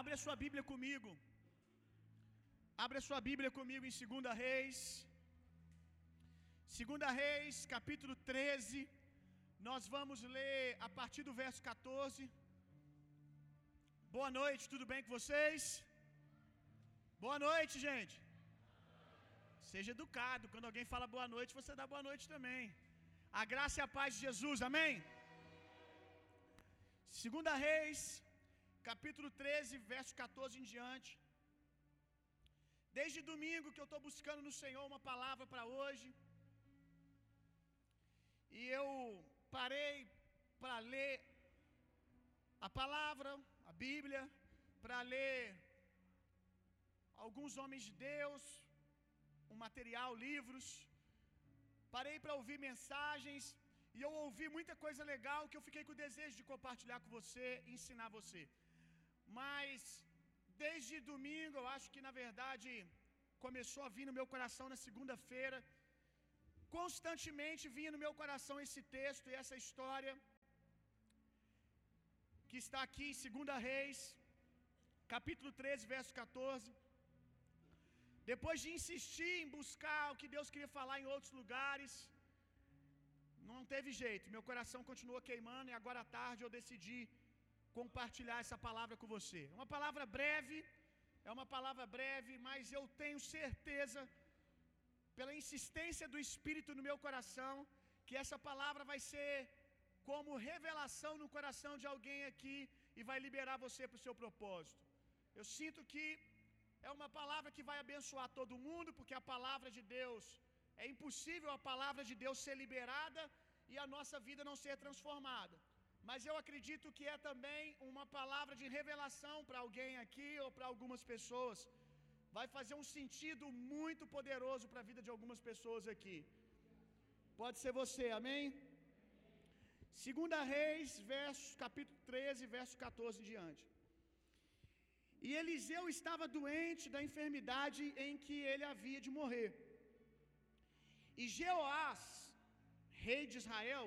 Abre a sua Bíblia comigo. Abre a sua Bíblia comigo em 2 Reis. 2 Reis, capítulo 13. Nós vamos ler a partir do verso 14. Boa noite, tudo bem com vocês? Boa noite, gente. Seja educado. Quando alguém fala boa noite, você dá boa noite também. A graça e a paz de Jesus, amém? Segunda Reis, capítulo 13, verso 14 em diante. Desde domingo que eu estou buscando no Senhor uma palavra para hoje. E eu parei para ler a palavra, a Bíblia, para ler alguns homens de Deus, um material, livros. Parei para ouvir mensagens e eu ouvi muita coisa legal que eu fiquei com o desejo de compartilhar com você ensinar você. Mas desde domingo, eu acho que na verdade começou a vir no meu coração na segunda-feira. Constantemente vinha no meu coração esse texto e essa história que está aqui em 2 Reis, capítulo 13, verso 14. Depois de insistir em buscar o que Deus queria falar em outros lugares, não teve jeito, meu coração continuou queimando e agora à tarde eu decidi compartilhar essa palavra com você. É uma palavra breve, é uma palavra breve, mas eu tenho certeza, pela insistência do Espírito no meu coração, que essa palavra vai ser como revelação no coração de alguém aqui e vai liberar você para o seu propósito. Eu sinto que é uma palavra que vai abençoar todo mundo, porque a palavra de Deus é impossível a palavra de Deus ser liberada e a nossa vida não ser transformada. Mas eu acredito que é também uma palavra de revelação para alguém aqui ou para algumas pessoas. Vai fazer um sentido muito poderoso para a vida de algumas pessoas aqui. Pode ser você, amém? Segunda Reis, verso, capítulo 13, verso 14 em diante. E Eliseu estava doente da enfermidade em que ele havia de morrer. E Jeoás, rei de Israel,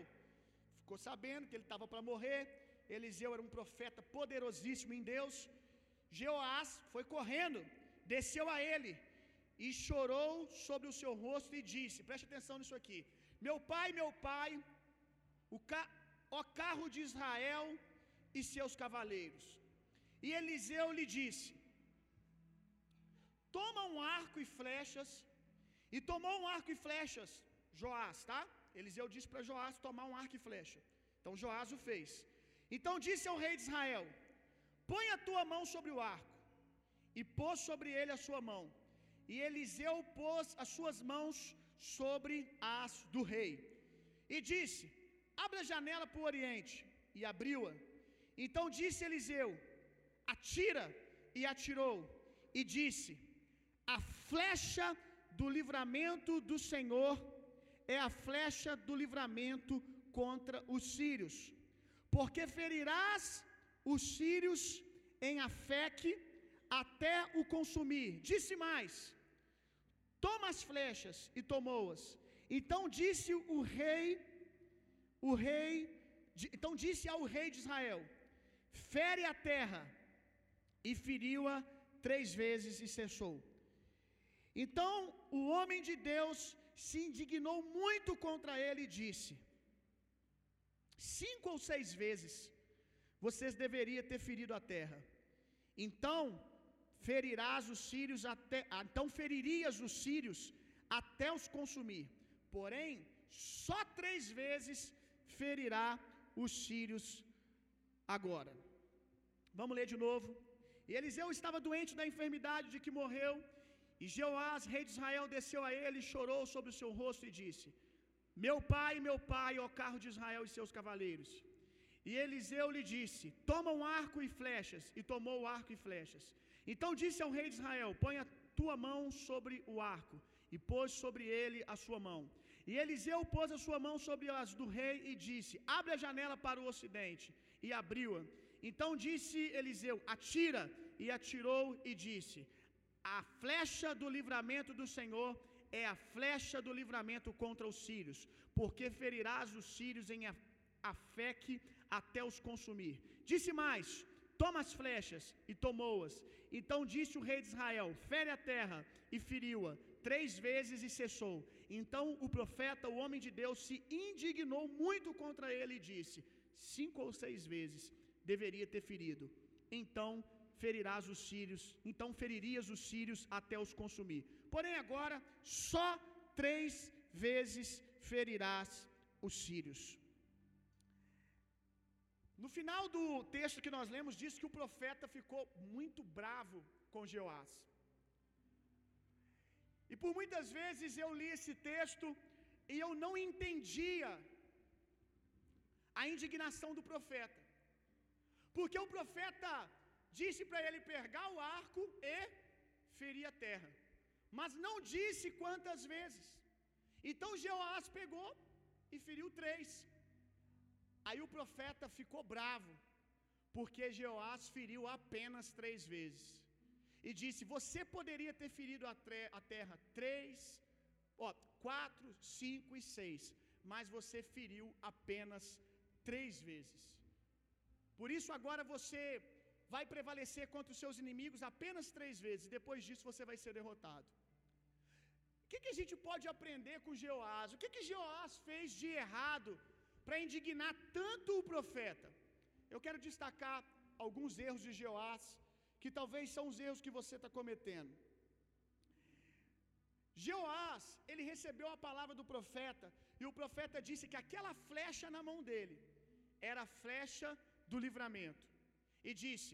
ficou sabendo que ele estava para morrer. Eliseu era um profeta poderosíssimo em Deus. Jeoás foi correndo, desceu a ele e chorou sobre o seu rosto e disse: Preste atenção nisso aqui. Meu pai, meu pai, o ca... ó carro de Israel e seus cavaleiros. E Eliseu lhe disse: Toma um arco e flechas. E tomou um arco e flechas. Joás, tá? Eliseu disse para Joás tomar um arco e flecha. Então Joás o fez. Então disse ao rei de Israel: Põe a tua mão sobre o arco. E pôs sobre ele a sua mão. E Eliseu pôs as suas mãos sobre as do rei. E disse: Abra a janela para o oriente. E abriu-a. Então disse Eliseu: Atira. E atirou. E disse: A flecha do livramento do Senhor é a flecha do livramento contra os sírios. Porque ferirás os sírios em Afeque até o consumir. Disse mais: Toma as flechas e tomou-as. Então disse o rei, o rei, então disse ao rei de Israel: Fere a terra. E feriu-a três vezes e cessou. Então o homem de Deus se indignou muito contra ele e disse: Cinco ou seis vezes vocês deveriam ter ferido a terra. Então ferirás os sírios até, então feririas os sírios até os consumir. Porém, só três vezes ferirá os sírios agora. Vamos ler de novo. E Eliseu estava doente da enfermidade de que morreu. E Jeoás, rei de Israel, desceu a ele, chorou sobre o seu rosto e disse: Meu pai, meu pai, ó carro de Israel e seus cavaleiros. E Eliseu lhe disse: Toma um arco e flechas. E tomou o arco e flechas. Então disse ao rei de Israel: Põe a tua mão sobre o arco. E pôs sobre ele a sua mão. E Eliseu pôs a sua mão sobre as do rei e disse: Abre a janela para o ocidente. E abriu-a. Então disse Eliseu: Atira. E atirou e disse: A flecha do livramento do Senhor é a flecha do livramento contra os sírios, porque ferirás os sírios em Afeque até os consumir. Disse mais: Toma as flechas, e tomou-as. Então disse o rei de Israel: Fere a terra, e feriu-a. Três vezes e cessou. Então o profeta, o homem de Deus, se indignou muito contra ele e disse: Cinco ou seis vezes deveria ter ferido. Então ferirás os sírios, então feririas os sírios até os consumir. Porém, agora só três vezes ferirás os sírios. No final do texto que nós lemos, diz que o profeta ficou muito bravo com Jeoás. E por muitas vezes eu li esse texto e eu não entendia a indignação do profeta. Porque o profeta disse para ele pegar o arco e ferir a terra, mas não disse quantas vezes. Então Jeoás pegou e feriu três. Aí o profeta ficou bravo, porque Jeoás feriu apenas três vezes. E disse: Você poderia ter ferido a, a terra três, ó, quatro, cinco e seis, mas você feriu apenas três vezes. Por isso, agora você vai prevalecer contra os seus inimigos apenas três vezes, depois disso você vai ser derrotado. O que, que a gente pode aprender com Jeoás? O que, que Jeoás fez de errado para indignar tanto o profeta? Eu quero destacar alguns erros de Jeoás, que talvez são os erros que você está cometendo. Jeoás, ele recebeu a palavra do profeta, e o profeta disse que aquela flecha na mão dele era a flecha do livramento. E disse: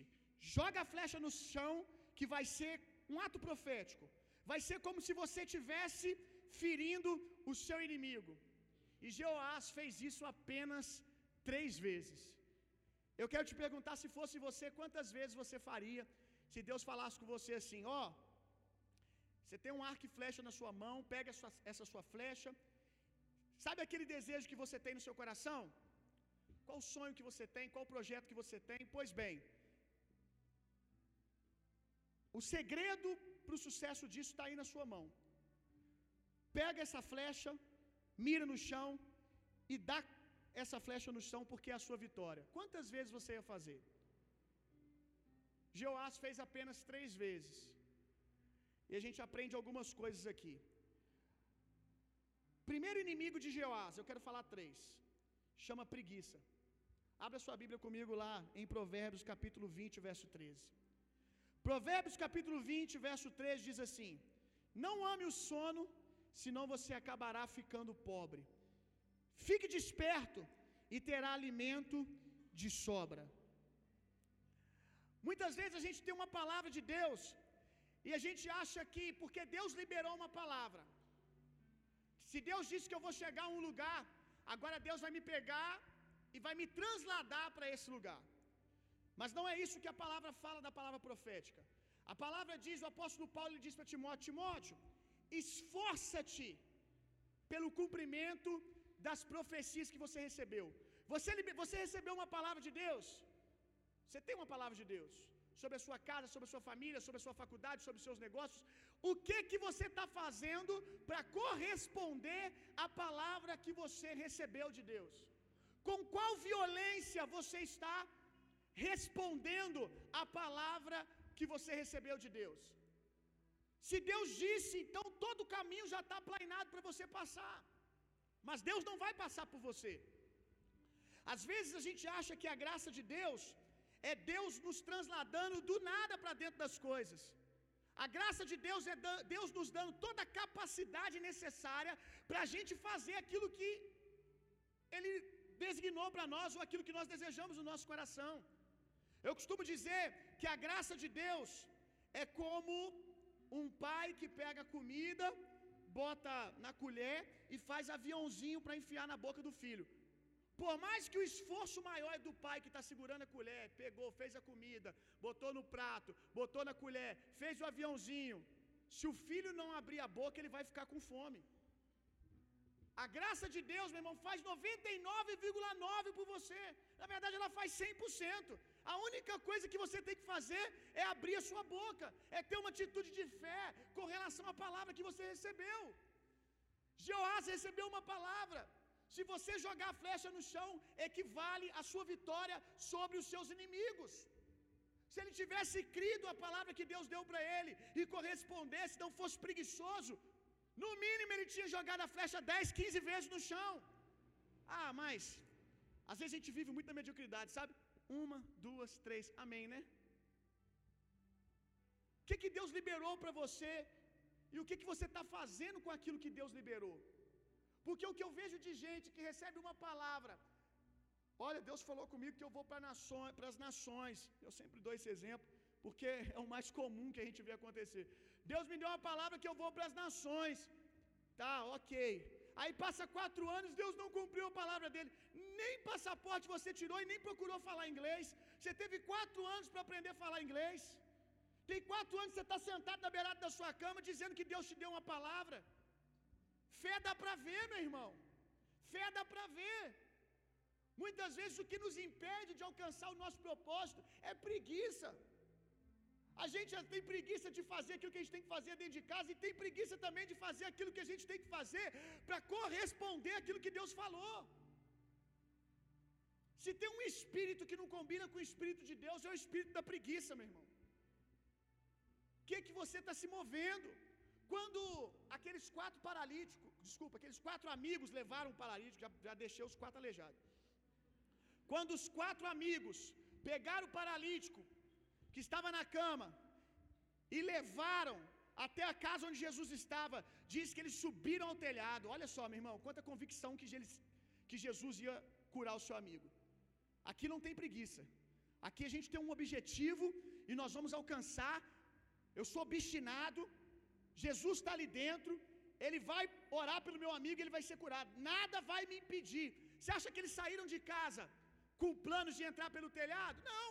Joga a flecha no chão, que vai ser um ato profético. Vai ser como se você tivesse ferindo o seu inimigo. E Jeoás fez isso apenas três vezes. Eu quero te perguntar se fosse você, quantas vezes você faria se Deus falasse com você assim: Ó, oh, você tem um arco e flecha na sua mão, pega essa, essa sua flecha. Sabe aquele desejo que você tem no seu coração? Qual sonho que você tem? Qual projeto que você tem? Pois bem, o segredo para o sucesso disso está aí na sua mão. Pega essa flecha, mira no chão e dá essa flecha no chão porque é a sua vitória. Quantas vezes você ia fazer? Jeoás fez apenas três vezes. E a gente aprende algumas coisas aqui. Primeiro inimigo de Jeoás, eu quero falar três. Chama preguiça. Abra sua Bíblia comigo lá em Provérbios capítulo 20, verso 13. Provérbios capítulo 20, verso 13 diz assim: Não ame o sono, senão você acabará ficando pobre. Fique desperto e terá alimento de sobra. Muitas vezes a gente tem uma palavra de Deus e a gente acha que porque Deus liberou uma palavra, se Deus disse que eu vou chegar a um lugar, agora Deus vai me pegar e vai me transladar para esse lugar. Mas não é isso que a palavra fala da palavra profética. A palavra diz, o apóstolo Paulo diz para Timóteo: Timóteo, esforça-te pelo cumprimento das profecias que você recebeu. Você, você recebeu uma palavra de Deus? Você tem uma palavra de Deus sobre a sua casa, sobre a sua família, sobre a sua faculdade, sobre os seus negócios? O que que você está fazendo para corresponder à palavra que você recebeu de Deus? Com qual violência você está respondendo a palavra que você recebeu de Deus. Se Deus disse, então todo o caminho já está planeado para você passar. Mas Deus não vai passar por você. Às vezes a gente acha que a graça de Deus é Deus nos transladando do nada para dentro das coisas. A graça de Deus é Deus nos dando toda a capacidade necessária para a gente fazer aquilo que Ele designou para nós ou aquilo que nós desejamos no nosso coração. Eu costumo dizer que a graça de Deus é como um pai que pega comida, bota na colher e faz aviãozinho para enfiar na boca do filho. Por mais que o esforço maior é do pai que está segurando a colher, pegou, fez a comida, botou no prato, botou na colher, fez o aviãozinho. Se o filho não abrir a boca, ele vai ficar com fome. A graça de Deus, meu irmão, faz 99,9 por você. Na verdade, ela faz 100%. A única coisa que você tem que fazer é abrir a sua boca, é ter uma atitude de fé com relação à palavra que você recebeu. Joás recebeu uma palavra. Se você jogar a flecha no chão, equivale a sua vitória sobre os seus inimigos. Se ele tivesse crido a palavra que Deus deu para ele e correspondesse, não fosse preguiçoso, no mínimo ele tinha jogado a flecha 10, 15 vezes no chão. Ah, mas às vezes a gente vive muito na mediocridade, sabe? Uma, duas, três, amém, né? O que, que Deus liberou para você e o que, que você está fazendo com aquilo que Deus liberou? Porque o que eu vejo de gente que recebe uma palavra, olha, Deus falou comigo que eu vou para nações, as nações. Eu sempre dou esse exemplo, porque é o mais comum que a gente vê acontecer. Deus me deu uma palavra que eu vou para as nações. Tá, ok. Aí passa quatro anos, Deus não cumpriu a palavra dele. Nem passaporte você tirou e nem procurou falar inglês. Você teve quatro anos para aprender a falar inglês. Tem quatro anos você está sentado na beirada da sua cama dizendo que Deus te deu uma palavra. Fé dá para ver, meu irmão. Fé dá para ver. Muitas vezes o que nos impede de alcançar o nosso propósito é preguiça. A gente já tem preguiça de fazer aquilo que a gente tem que fazer dentro de casa e tem preguiça também de fazer aquilo que a gente tem que fazer para corresponder àquilo que Deus falou. Se tem um espírito que não combina com o espírito de Deus, é o espírito da preguiça, meu irmão. O que que você está se movendo? Quando aqueles quatro paralíticos, desculpa, aqueles quatro amigos levaram o paralítico, já, já deixei os quatro aleijados. Quando os quatro amigos pegaram o paralítico, que estava na cama, e levaram até a casa onde Jesus estava, diz que eles subiram ao telhado. Olha só, meu irmão, quanta convicção que, eles, que Jesus ia curar o seu amigo. Aqui não tem preguiça. Aqui a gente tem um objetivo e nós vamos alcançar. Eu sou obstinado. Jesus está ali dentro. Ele vai orar pelo meu amigo ele vai ser curado. Nada vai me impedir. Você acha que eles saíram de casa com planos de entrar pelo telhado? Não.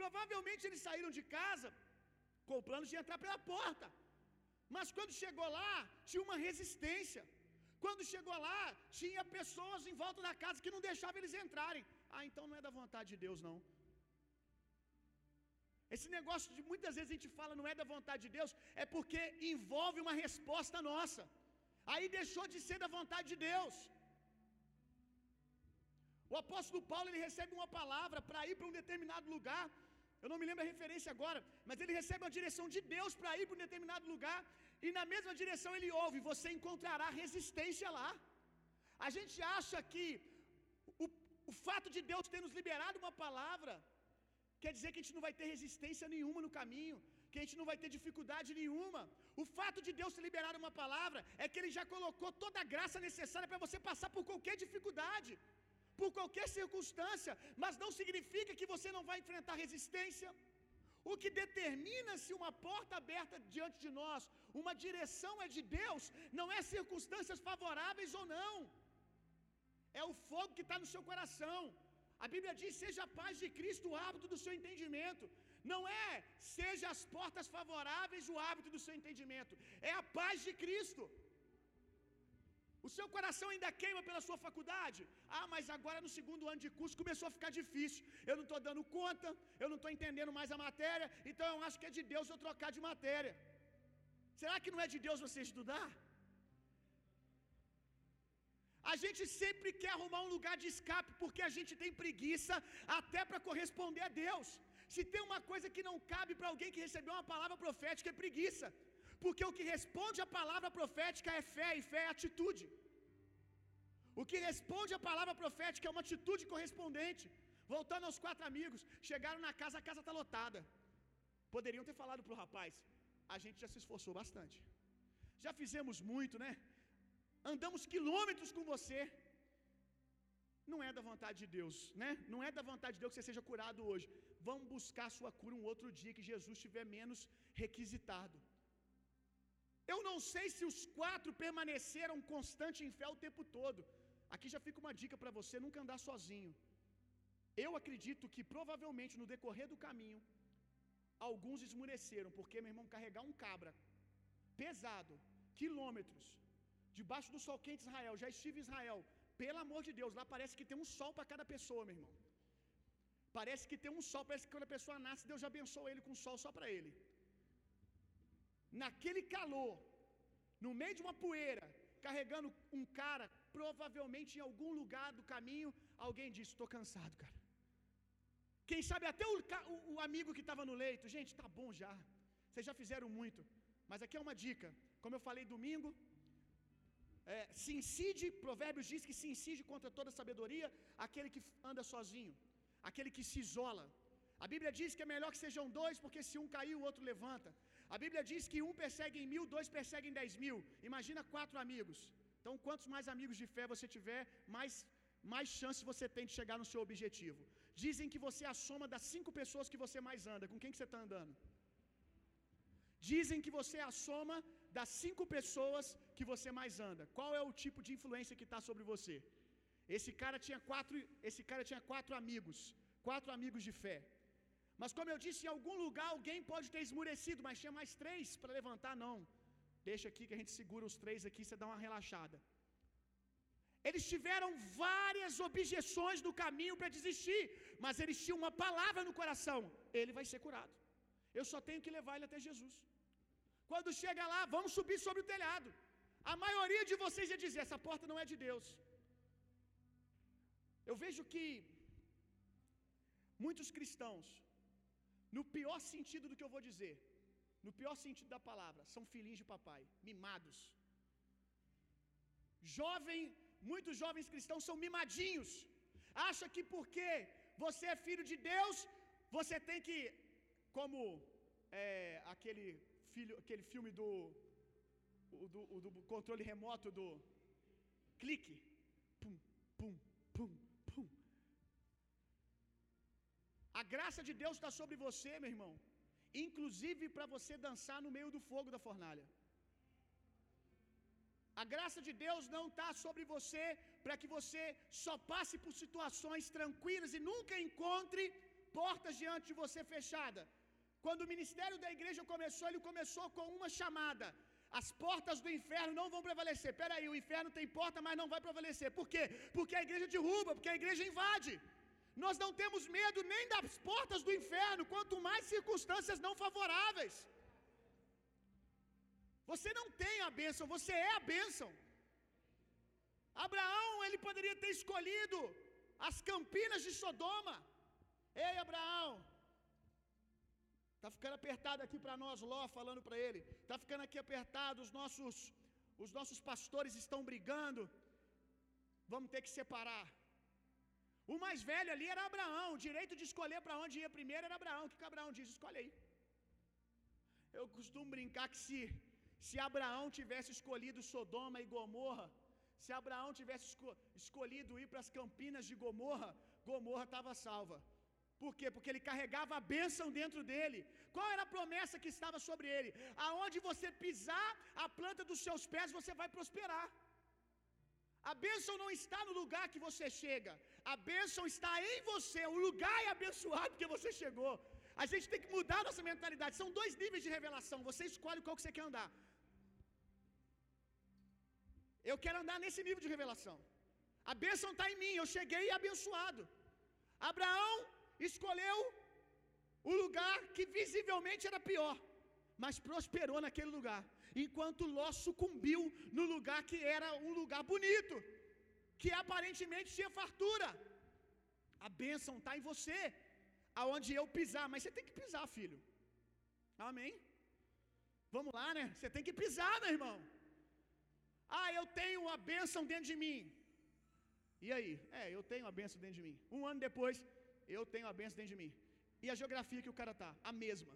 Provavelmente eles saíram de casa com planos de entrar pela porta. Mas quando chegou lá, tinha uma resistência. Quando chegou lá, tinha pessoas em volta da casa que não deixavam eles entrarem. Ah, então não é da vontade de Deus, não. Esse negócio de muitas vezes a gente fala não é da vontade de Deus, é porque envolve uma resposta nossa. Aí deixou de ser da vontade de Deus. O apóstolo Paulo ele recebe uma palavra para ir para um determinado lugar. Eu não me lembro a referência agora, mas ele recebe uma direção de Deus para ir para um determinado lugar, e na mesma direção ele ouve: você encontrará resistência lá. A gente acha que o, o fato de Deus ter nos liberado uma palavra quer dizer que a gente não vai ter resistência nenhuma no caminho, que a gente não vai ter dificuldade nenhuma. O fato de Deus te liberar uma palavra é que Ele já colocou toda a graça necessária para você passar por qualquer dificuldade, por qualquer circunstância, mas não significa que você não vai enfrentar resistência. O que determina se uma porta aberta diante de nós, uma direção é de Deus, não é circunstâncias favoráveis ou não, é o fogo que está no seu coração. A Bíblia diz: seja a paz de Cristo o hábito do seu entendimento. Não é seja as portas favoráveis o hábito do seu entendimento, é a paz de Cristo. O seu coração ainda queima pela sua faculdade? Ah, mas agora no segundo ano de curso começou a ficar difícil. Eu não estou dando conta, eu não estou entendendo mais a matéria, então eu acho que é de Deus eu trocar de matéria. Será que não é de Deus você estudar? A gente sempre quer arrumar um lugar de escape porque a gente tem preguiça até para corresponder a Deus. Se tem uma coisa que não cabe para alguém que recebeu uma palavra profética é preguiça. Porque o que responde a palavra profética é fé, e fé é atitude. O que responde a palavra profética é uma atitude correspondente. Voltando aos quatro amigos, chegaram na casa, a casa está lotada. Poderiam ter falado para o rapaz: a gente já se esforçou bastante. Já fizemos muito, né? Andamos quilômetros com você. Não é da vontade de Deus, né? Não é da vontade de Deus que você seja curado hoje. Vamos buscar a sua cura um outro dia que Jesus estiver menos requisitado. Eu não sei se os quatro permaneceram constantes em fé o tempo todo. Aqui já fica uma dica para você nunca andar sozinho. Eu acredito que provavelmente no decorrer do caminho alguns esmureceram, porque meu irmão carregar um cabra pesado, quilômetros, debaixo do sol quente Israel, já estive em Israel. Pelo amor de Deus, lá parece que tem um sol para cada pessoa, meu irmão. Parece que tem um sol, parece que quando a pessoa nasce, Deus já abençoa ele com um sol só para ele. Naquele calor, no meio de uma poeira, carregando um cara, provavelmente em algum lugar do caminho, alguém disse: Estou cansado, cara. Quem sabe até o, o, o amigo que estava no leito. Gente, tá bom já. Vocês já fizeram muito. Mas aqui é uma dica. Como eu falei domingo, é, se incide, Provérbios diz que se incide contra toda sabedoria aquele que anda sozinho, aquele que se isola. A Bíblia diz que é melhor que sejam dois, porque se um cair, o outro levanta. A Bíblia diz que um persegue em mil, dois perseguem dez mil. Imagina quatro amigos. Então, quantos mais amigos de fé você tiver, mais, mais chance você tem de chegar no seu objetivo. Dizem que você é a soma das cinco pessoas que você mais anda. Com quem que você está andando? Dizem que você é a soma das cinco pessoas que você mais anda. Qual é o tipo de influência que está sobre você? Esse cara tinha quatro, esse cara tinha quatro amigos, quatro amigos de fé. Mas como eu disse, em algum lugar alguém pode ter esmurecido, mas tinha mais três para levantar, não. Deixa aqui que a gente segura os três aqui, você dá uma relaxada. Eles tiveram várias objeções no caminho para desistir, mas eles tinham uma palavra no coração: ele vai ser curado. Eu só tenho que levar ele até Jesus. Quando chega lá, vamos subir sobre o telhado. A maioria de vocês ia dizer: essa porta não é de Deus. Eu vejo que muitos cristãos, no pior sentido do que eu vou dizer, no pior sentido da palavra, são filhinhos de papai, mimados. Jovem, muitos jovens cristãos são mimadinhos. Acha que porque você é filho de Deus, você tem que, como é, aquele filho, aquele filme do, do, do controle remoto do clique, pum, pum, pum, A graça de Deus está sobre você, meu irmão, inclusive para você dançar no meio do fogo da fornalha. A graça de Deus não está sobre você para que você só passe por situações tranquilas e nunca encontre portas diante de você fechadas. Quando o ministério da igreja começou, ele começou com uma chamada: as portas do inferno não vão prevalecer. Peraí, o inferno tem porta, mas não vai prevalecer. Por quê? Porque a igreja derruba, porque a igreja invade. Nós não temos medo nem das portas do inferno, quanto mais circunstâncias não favoráveis. Você não tem a bênção, você é a bênção. Abraão, ele poderia ter escolhido as campinas de Sodoma. Ei, Abraão, Tá ficando apertado aqui para nós, Ló falando para ele. Tá ficando aqui apertado, os nossos os nossos pastores estão brigando. Vamos ter que separar. O mais velho ali era Abraão, o direito de escolher para onde ia primeiro era Abraão. O que, que Abraão diz? Escolhe aí. Eu costumo brincar que se se Abraão tivesse escolhido Sodoma e Gomorra, se Abraão tivesse esco escolhido ir para as campinas de Gomorra, Gomorra estava salva. Por quê? Porque ele carregava a bênção dentro dele. Qual era a promessa que estava sobre ele? Aonde você pisar a planta dos seus pés, você vai prosperar. A bênção não está no lugar que você chega, a bênção está em você. O lugar é abençoado porque você chegou. A gente tem que mudar nossa mentalidade. São dois níveis de revelação. Você escolhe qual que você quer andar. Eu quero andar nesse nível de revelação. A bênção está em mim. Eu cheguei abençoado. Abraão escolheu o lugar que visivelmente era pior, mas prosperou naquele lugar, enquanto Ló sucumbiu no lugar que era um lugar bonito, que aparentemente tinha fartura. A bênção está em você, aonde eu pisar, mas você tem que pisar, filho. Amém? Vamos lá, né? Você tem que pisar, meu irmão. Ah, eu tenho a bênção dentro de mim. E aí? É, eu tenho a bênção dentro de mim. Um ano depois, eu tenho a benção dentro de mim. E a geografia que o cara tá, a mesma.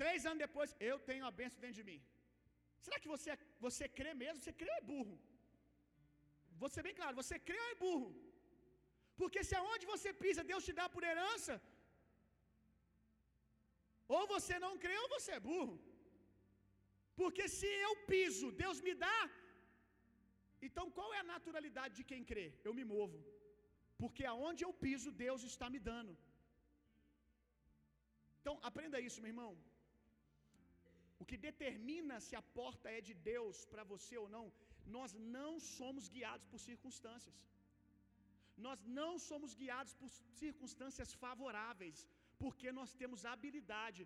Três anos depois, eu tenho a benção dentro de mim. Será que você, você crê mesmo? Você crê é burro? Vou ser bem claro, você crê ou é burro? Porque se aonde você pisa, Deus te dá por herança, ou você não crê ou você é burro. Porque se eu piso, Deus me dá, então qual é a naturalidade de quem crê? Eu me movo. Porque aonde eu piso, Deus está me dando. Então, aprenda isso, meu irmão. O que determina se a porta é de Deus para você ou não, nós não somos guiados por circunstâncias. Nós não somos guiados por circunstâncias favoráveis, porque nós temos habilidade.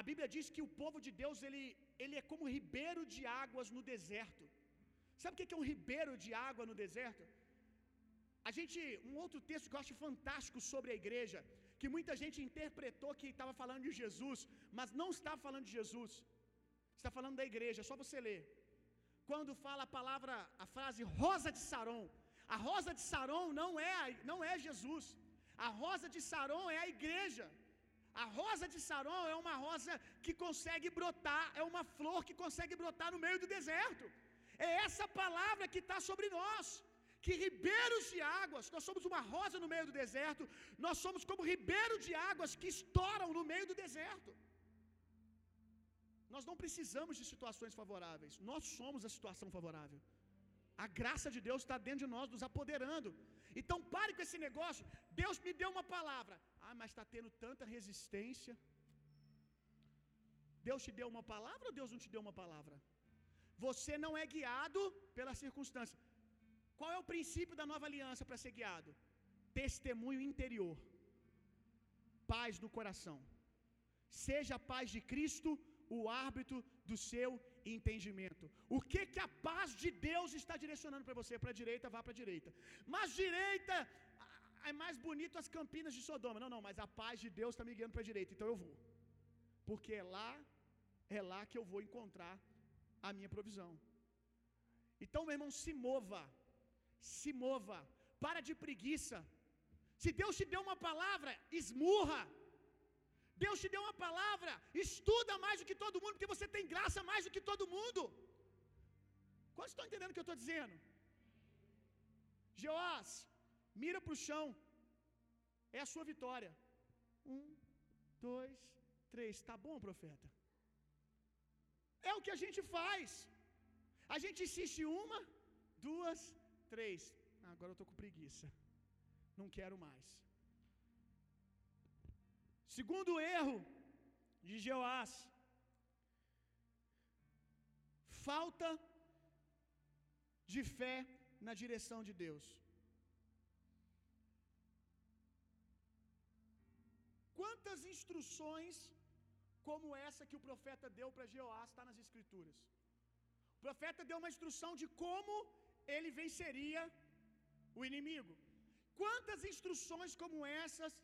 A Bíblia diz que o povo de Deus ele, ele é como ribeiro de águas no deserto. Sabe o que é um ribeiro de água no deserto? A gente, um outro texto que eu acho fantástico sobre a igreja, que muita gente interpretou que estava falando de Jesus, mas não está falando de Jesus. Está falando da igreja, só você ler. Quando fala a palavra, a frase rosa de Saron, a rosa de Saron não é, não é Jesus. A rosa de Saron é a igreja. A rosa de Saron é uma rosa que consegue brotar, é uma flor que consegue brotar no meio do deserto. É essa palavra que está sobre nós. Que ribeiros de águas, nós somos uma rosa no meio do deserto, nós somos como ribeiro de águas que estouram no meio do deserto. Nós não precisamos de situações favoráveis, nós somos a situação favorável. A graça de Deus está dentro de nós, nos apoderando. Então pare com esse negócio. Deus me deu uma palavra. Ah, mas está tendo tanta resistência. Deus te deu uma palavra ou Deus não te deu uma palavra? Você não é guiado pela circunstância. Qual é o princípio da nova aliança para ser guiado? Testemunho interior, paz no coração. Seja a paz de Cristo o árbitro do seu entendimento. O que que a paz de Deus está direcionando para você? Para a direita, vá para a direita. Mas direita é mais bonito as campinas de Sodoma. Não, não, mas a paz de Deus está me guiando para a direita, então eu vou. Porque é lá, é lá que eu vou encontrar a minha provisão. Então, meu irmão, se mova. Se mova. Para de preguiça. Se Deus te deu uma palavra, esmurra. Deus te deu uma palavra, estuda mais do que todo mundo, porque você tem graça mais do que todo mundo. Quantos estão entendendo o que eu estou dizendo? Joás, mira para o chão, é a sua vitória. Um, dois, três, tá bom, profeta? É o que a gente faz. A gente insiste uma, duas, três. Ah, agora eu estou com preguiça. Não quero mais. Segundo erro de Jeoás, falta de fé na direção de Deus. Quantas instruções como essa que o profeta deu para Jeoás está nas Escrituras? O profeta deu uma instrução de como ele venceria o inimigo. Quantas instruções como essas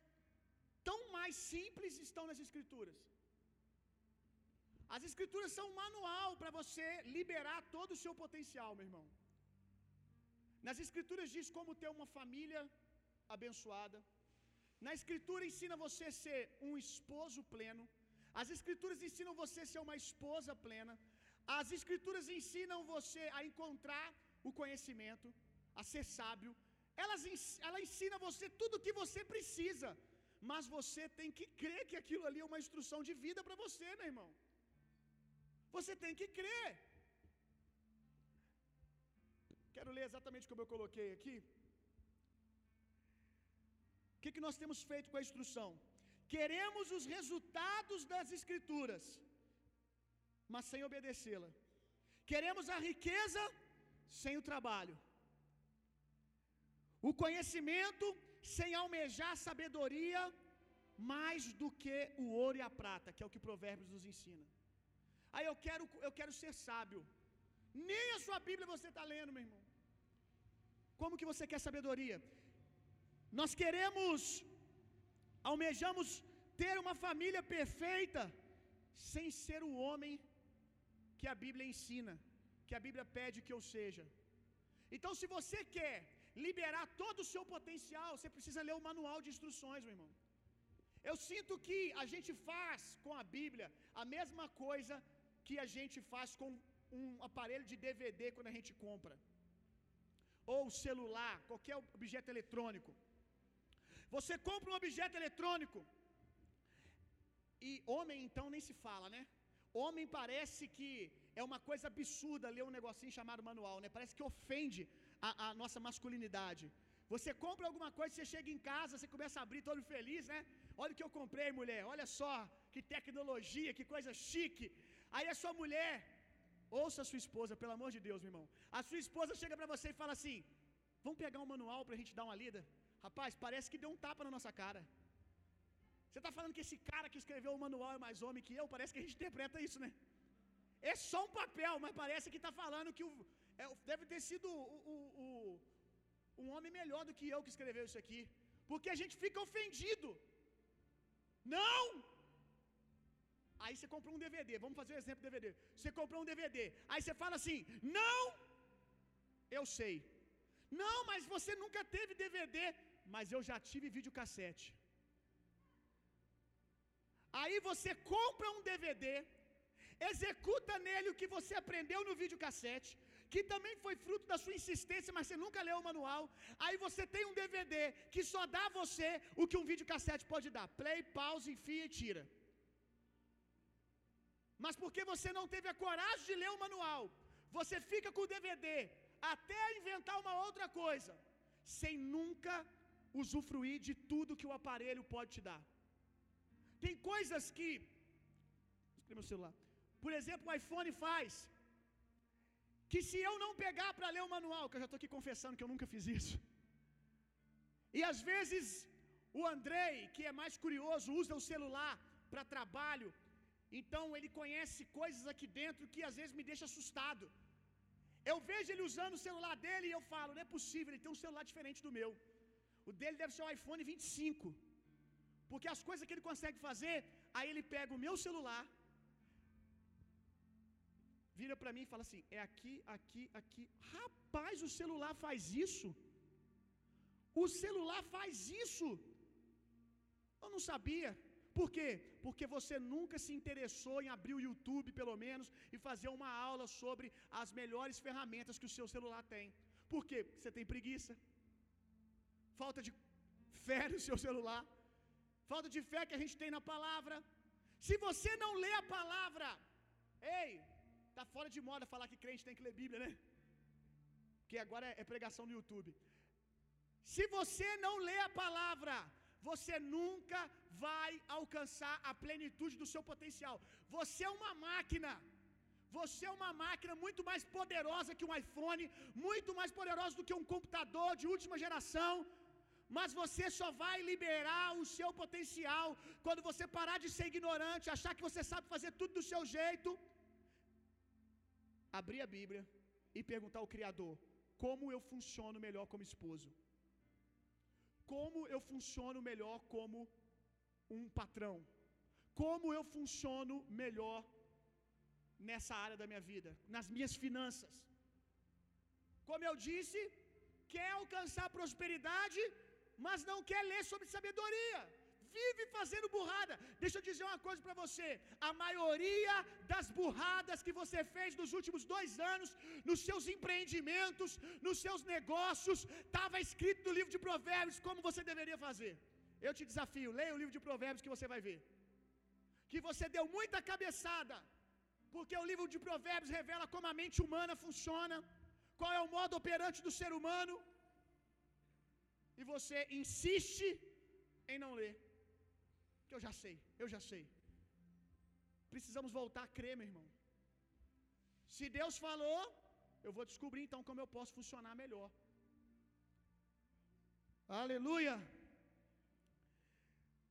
tão mais simples estão nas Escrituras. As Escrituras são um manual para você liberar todo o seu potencial, meu irmão. Nas Escrituras diz como ter uma família abençoada. Na Escritura ensina você a ser um esposo pleno. As Escrituras ensinam você a ser uma esposa plena. As Escrituras ensinam você a encontrar o conhecimento, a ser sábio. Elas, ela ensina você tudo o que você precisa mas você tem que crer que aquilo ali é uma instrução de vida para você, meu irmão. Você tem que crer. Quero ler exatamente como eu coloquei aqui. O que, que nós temos feito com a instrução? Queremos os resultados das Escrituras, mas sem obedecê-la. Queremos a riqueza sem o trabalho. O conhecimento sem almejar sabedoria mais do que o ouro e a prata, que é o que Provérbios nos ensina. Aí eu quero, eu quero ser sábio. Nem a sua Bíblia você está lendo, meu irmão. Como que você quer sabedoria? Nós queremos, almejamos ter uma família perfeita, sem ser o homem que a Bíblia ensina, que a Bíblia pede que eu seja. Então, se você quer liberar todo o seu potencial, você precisa ler o manual de instruções, meu irmão. Eu sinto que a gente faz com a Bíblia a mesma coisa que a gente faz com um aparelho de DVD quando a gente compra, ou celular, qualquer objeto eletrônico. Você compra um objeto eletrônico, e homem então nem se fala, né? Homem parece que é uma coisa absurda ler um negocinho chamado manual, né? Parece que ofende a, a nossa masculinidade. Você compra alguma coisa, você chega em casa, você começa a abrir todo feliz, né? Olha o que eu comprei, mulher. Olha só, que tecnologia, que coisa chique. Aí a sua mulher, ouça a sua esposa, pelo amor de Deus, meu irmão. A sua esposa chega para você e fala assim: Vamos pegar um manual para a gente dar uma lida? Rapaz, parece que deu um tapa na nossa cara. Você está falando que esse cara que escreveu o manual é mais homem que eu? Parece que a gente interpreta isso, né? É só um papel, mas parece que está falando que o, é, deve ter sido o, o, o, um homem melhor do que eu que escreveu isso aqui. Porque a gente fica ofendido. Não! Aí você comprou um DVD, vamos fazer um exemplo do DVD. Você comprou um DVD, aí você fala assim: Não! Eu sei. Não, mas você nunca teve DVD, mas eu já tive videocassete. Aí você compra um DVD, executa nele o que você aprendeu no videocassete, que também foi fruto da sua insistência, mas você nunca leu o manual. Aí você tem um DVD que só dá a você o que um videocassete pode dar: play, pause, enfia e tira. Mas porque você não teve a coragem de ler o manual, você fica com o DVD até inventar uma outra coisa, sem nunca usufruir de tudo que o aparelho pode te dar. Tem coisas que. Escreve meu celular. Por exemplo, o iPhone faz. Que se eu não pegar para ler o manual, que eu já estou aqui confessando que eu nunca fiz isso. E às vezes o Andrei, que é mais curioso, usa o celular para trabalho, então ele conhece coisas aqui dentro que às vezes me deixa assustado. Eu vejo ele usando o celular dele e eu falo, não é possível, ele tem um celular diferente do meu. O dele deve ser o iPhone 25. Porque as coisas que ele consegue fazer, aí ele pega o meu celular, vira para mim e fala assim: "É aqui, aqui, aqui". Rapaz, o celular faz isso? O celular faz isso? Eu não sabia. Por quê? Porque você nunca se interessou em abrir o YouTube, pelo menos, e fazer uma aula sobre as melhores ferramentas que o seu celular tem. Por quê? Você tem preguiça. Falta de fé no seu celular. Falta de fé que a gente tem na palavra. Se você não lê a palavra, ei, tá fora de moda falar que crente tem que ler Bíblia, né? Que agora é pregação no YouTube. Se você não lê a palavra, você nunca vai alcançar a plenitude do seu potencial. Você é uma máquina. Você é uma máquina muito mais poderosa que um iPhone, muito mais poderosa do que um computador de última geração. Mas você só vai liberar o seu potencial quando você parar de ser ignorante, achar que você sabe fazer tudo do seu jeito. Abrir a Bíblia e perguntar ao Criador: como eu funciono melhor como esposo? Como eu funciono melhor como um patrão? Como eu funciono melhor nessa área da minha vida, nas minhas finanças? Como eu disse, quer alcançar prosperidade, mas não quer ler sobre sabedoria. Vive fazendo burrada. Deixa eu dizer uma coisa para você: a maioria das burradas que você fez nos últimos dois anos, nos seus empreendimentos, nos seus negócios, estava escrito no livro de Provérbios como você deveria fazer. Eu te desafio, leia o livro de Provérbios que você vai ver. Que você deu muita cabeçada, porque o livro de Provérbios revela como a mente humana funciona, qual é o modo operante do ser humano e você insiste em não ler. Que eu já sei, eu já sei. Precisamos voltar a crer, meu irmão. Se Deus falou, eu vou descobrir então como eu posso funcionar melhor. Aleluia!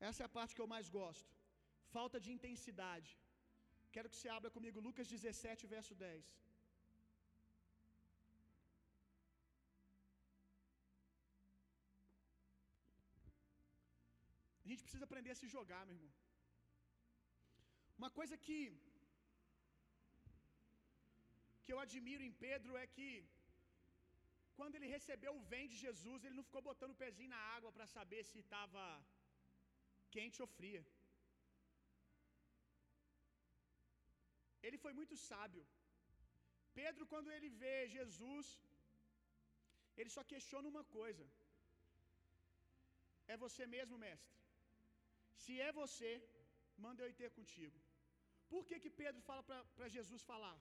Essa é a parte que eu mais gosto. Falta de intensidade. Quero que você abra comigo Lucas 17, verso 10. A gente precisa aprender a se jogar, meu irmão. Uma coisa que que eu admiro em Pedro é que quando ele recebeu o vem de Jesus, ele não ficou botando o pezinho na água para saber se estava quente ou fria. Ele foi muito sábio. Pedro, quando ele vê Jesus, ele só questiona uma coisa: É você mesmo, mestre? Se é você, manda eu ir ter contigo. Por que que Pedro fala para Jesus falar?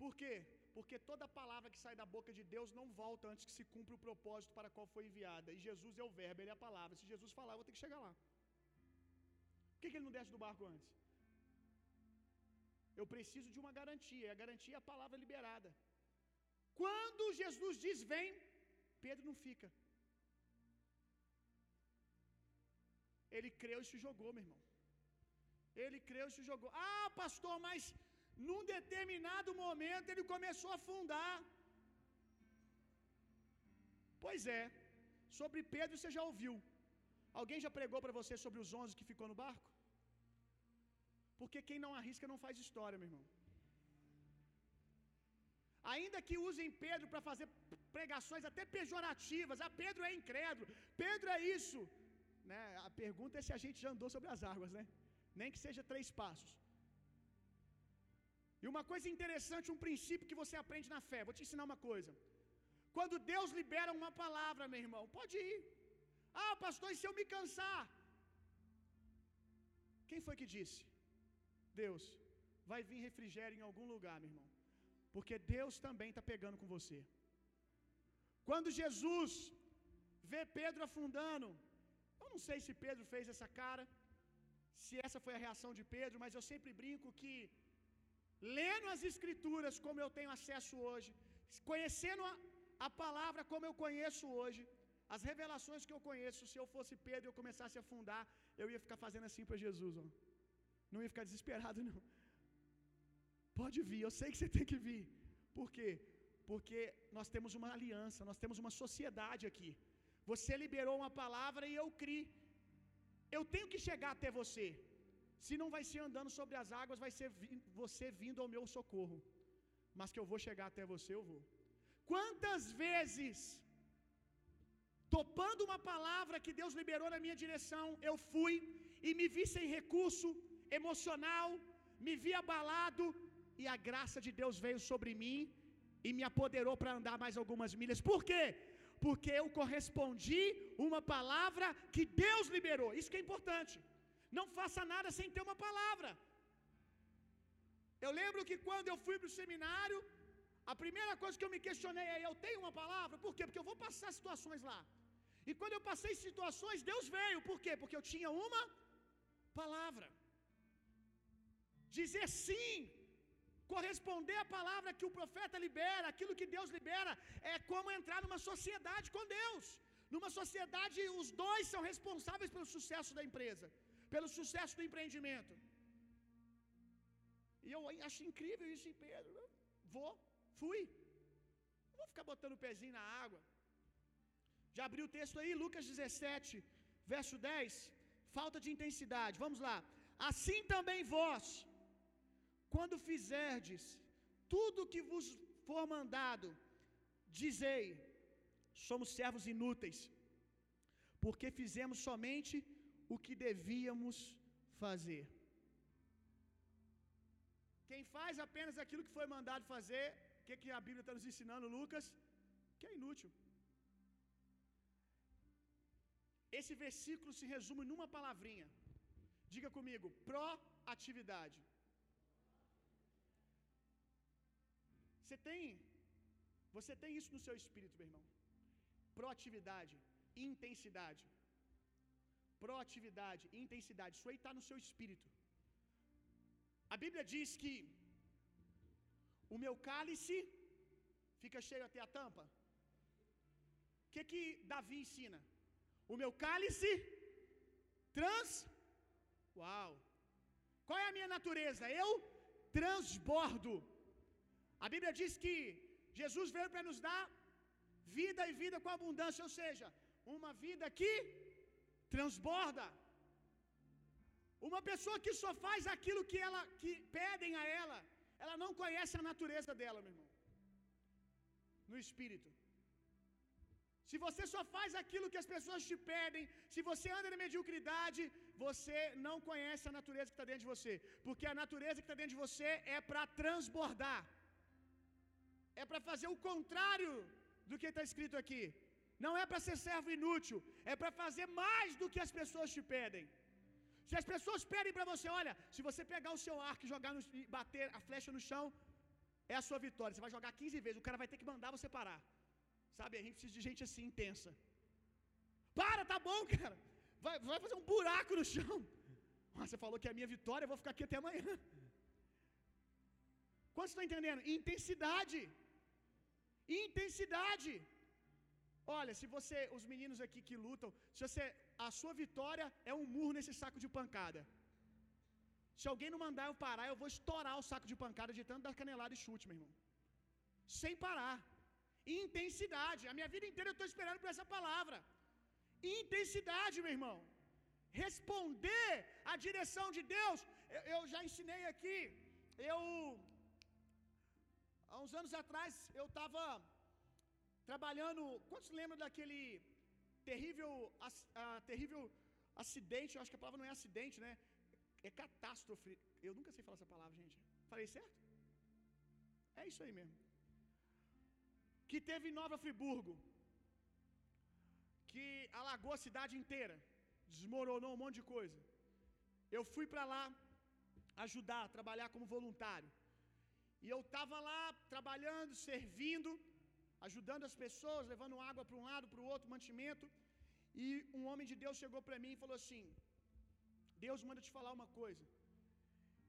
Por quê? Porque toda palavra que sai da boca de Deus não volta antes que se cumpra o propósito para qual foi enviada. E Jesus é o verbo, ele é a palavra. Se Jesus falar, eu vou ter que chegar lá. Por que, que ele não desce do barco antes? Eu preciso de uma garantia. A garantia é a palavra liberada. Quando Jesus diz vem, Pedro não fica. Ele creu e se jogou, meu irmão. Ele creu e se jogou. Ah, pastor, mas num determinado momento ele começou a afundar. Pois é. Sobre Pedro você já ouviu. Alguém já pregou para você sobre os onze que ficou no barco? Porque quem não arrisca não faz história, meu irmão. Ainda que usem Pedro para fazer pregações até pejorativas, ah, Pedro é incrédulo, Pedro é isso. Né? A pergunta é se a gente já andou sobre as águas, né? Nem que seja três passos. E uma coisa interessante, um princípio que você aprende na fé, vou te ensinar uma coisa. Quando Deus libera uma palavra, meu irmão, pode ir. Ah, pastor, e se eu me cansar? Quem foi que disse? Deus. Vai vir refrigério em algum lugar, meu irmão. Porque Deus também está pegando com você. Quando Jesus vê Pedro afundando, não sei se Pedro fez essa cara, se essa foi a reação de Pedro, mas eu sempre brinco que, lendo as Escrituras como eu tenho acesso hoje, conhecendo a, a palavra como eu conheço hoje, as revelações que eu conheço, se eu fosse Pedro e eu começasse a afundar, eu ia ficar fazendo assim para Jesus, ó. Não ia ficar desesperado, não. Pode vir, eu sei que você tem que vir. Por quê? Porque nós temos uma aliança, nós temos uma sociedade aqui. Você liberou uma palavra e eu criei. Eu tenho que chegar até você. Se não vai ser andando sobre as águas, vai ser você vindo ao meu socorro. Mas que eu vou chegar até você, eu vou. Quantas vezes, topando uma palavra que Deus liberou na minha direção, eu fui e me vi sem recurso emocional, me vi abalado, e a graça de Deus veio sobre mim e me apoderou para andar mais algumas milhas. Por quê? Porque eu correspondi uma palavra que Deus liberou. Isso que é importante. Não faça nada sem ter uma palavra. Eu lembro que quando eu fui para o seminário, a primeira coisa que eu me questionei é: eu tenho uma palavra? Por quê? Porque eu vou passar situações lá. E quando eu passei situações, Deus veio. Por quê? Porque eu tinha uma palavra. Dizer sim Corresponder à palavra que o profeta libera, aquilo que Deus libera, é como entrar numa sociedade com Deus. Numa sociedade, os dois são responsáveis pelo sucesso da empresa, pelo sucesso do empreendimento. E eu acho incrível isso em Pedro. Vou, fui. Não vou ficar botando o pezinho na água. Já abriu o texto aí, Lucas 17, verso 10. Falta de intensidade. Vamos lá. Assim também vós quando fizerdes tudo que vos for mandado, dizei: somos servos inúteis, porque fizemos somente o que devíamos fazer. Quem faz apenas aquilo que foi mandado fazer, o que, que a Bíblia está nos ensinando, Lucas? Que é inútil. Esse versículo se resume numa palavrinha. Diga comigo: proatividade. Você tem você tem isso no seu espírito, meu irmão. Proatividade, intensidade. Proatividade, intensidade. Isso aí está no seu espírito. A Bíblia diz que o meu cálice fica cheio até a tampa. O que que Davi ensina? O meu cálice trans. Uau! Qual é a minha natureza? Eu transbordo. A Bíblia diz que Jesus veio para nos dar vida e vida com abundância, ou seja, uma vida que transborda. Uma pessoa que só faz aquilo que ela que pedem a ela, ela não conhece a natureza dela, meu irmão. No espírito. Se você só faz aquilo que as pessoas te pedem, se você anda na mediocridade, você não conhece a natureza que está dentro de você. Porque a natureza que está dentro de você é para transbordar é para fazer o contrário do que está escrito aqui. Não é para ser servo inútil, é para fazer mais do que as pessoas te pedem. Se as pessoas pedem para você, olha, se você pegar o seu arco e jogar no, e bater a flecha no chão, é a sua vitória. Você vai jogar 15 vezes, o cara vai ter que mandar você parar. Sabe, a gente precisa de gente assim intensa. Para, tá bom, cara. Vai, vai fazer um buraco no chão. Ah, você falou que é a minha vitória, eu vou ficar aqui até amanhã. Quantos estão entendendo? Intensidade. Intensidade. Olha, se você, os meninos aqui que lutam, se você, a sua vitória é um murro nesse saco de pancada. Se alguém não mandar eu parar, eu vou estourar o saco de pancada de tanto dar canelada e chute, meu irmão. Sem parar. Intensidade. A minha vida inteira eu estou esperando por essa palavra. Intensidade, meu irmão. Responder à direção de Deus. Eu, eu já ensinei aqui. Eu há uns anos atrás eu estava trabalhando. Quantos lembram daquele terrível, uh, terrível acidente? Eu acho que a palavra não é acidente, né? É catástrofe. Eu nunca sei falar essa palavra, gente. Falei certo? É isso aí mesmo. Que teve em Nova Friburgo. Que alagou a cidade inteira. Desmoronou um monte de coisa. Eu fui para lá ajudar, trabalhar como voluntário. E eu estava lá trabalhando, servindo, ajudando as pessoas, levando água para um lado, para o outro, mantimento. E um homem de Deus chegou para mim e falou assim: Deus manda te falar uma coisa,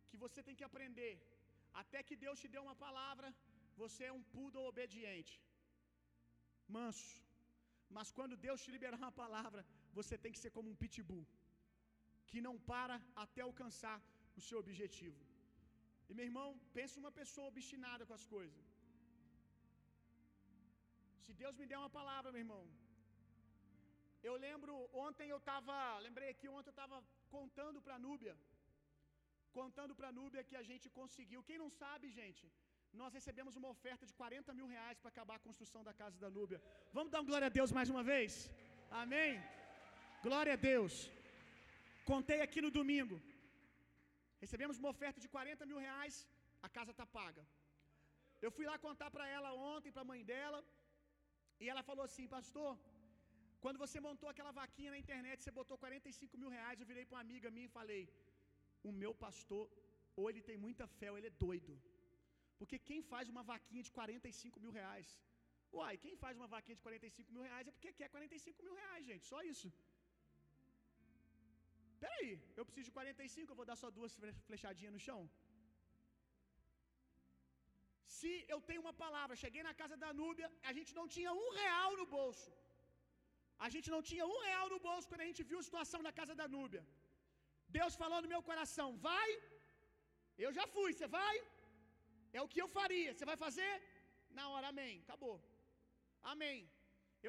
que você tem que aprender. Até que Deus te dê uma palavra, você é um poodle obediente, manso. Mas quando Deus te liberar uma palavra, você tem que ser como um pitbull, que não para até alcançar o seu objetivo. E meu irmão, pense uma pessoa obstinada com as coisas. Se Deus me der uma palavra, meu irmão. Eu lembro, ontem eu estava, lembrei aqui, ontem eu estava contando para Núbia, contando para Núbia que a gente conseguiu. Quem não sabe, gente, nós recebemos uma oferta de 40 mil reais para acabar a construção da casa da Núbia. Vamos dar um glória a Deus mais uma vez? Amém? Glória a Deus. Contei aqui no domingo. Recebemos uma oferta de 40 mil reais, a casa está paga. Eu fui lá contar para ela ontem, para a mãe dela, e ela falou assim: Pastor, quando você montou aquela vaquinha na internet, você botou 45 mil reais. Eu virei para uma amiga minha e falei: O meu pastor, ou ele tem muita fé, ou ele é doido. Porque quem faz uma vaquinha de 45 mil reais? Uai, quem faz uma vaquinha de 45 mil reais é porque quer 45 mil reais, gente, só isso. Peraí, eu preciso de 45, eu vou dar só duas flechadinhas no chão? Se eu tenho uma palavra, cheguei na casa da Núbia, a gente não tinha um real no bolso. A gente não tinha um real no bolso quando a gente viu a situação na casa da Núbia. Deus falou no meu coração: vai, eu já fui, você vai? É o que eu faria, você vai fazer? Na hora, amém, acabou. Amém.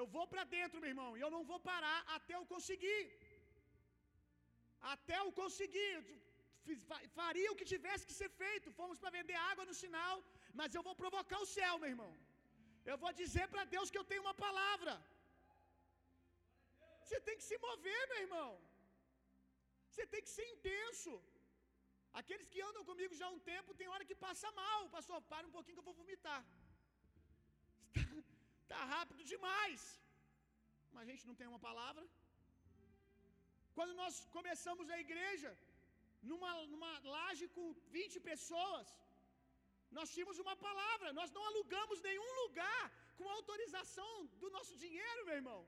Eu vou para dentro, meu irmão, e eu não vou parar até eu conseguir. Até eu conseguir. Faria o que tivesse que ser feito. Fomos para vender água no sinal, mas eu vou provocar o céu, meu irmão. Eu vou dizer para Deus que eu tenho uma palavra. Você tem que se mover, meu irmão. Você tem que ser intenso. Aqueles que andam comigo já há um tempo, tem hora que passa mal. Pastor, para um pouquinho que eu vou vomitar. Está tá rápido demais. Mas a gente não tem uma palavra. Quando nós começamos a igreja, numa, numa laje com 20 pessoas, nós tínhamos uma palavra, nós não alugamos nenhum lugar com autorização do nosso dinheiro, meu irmão.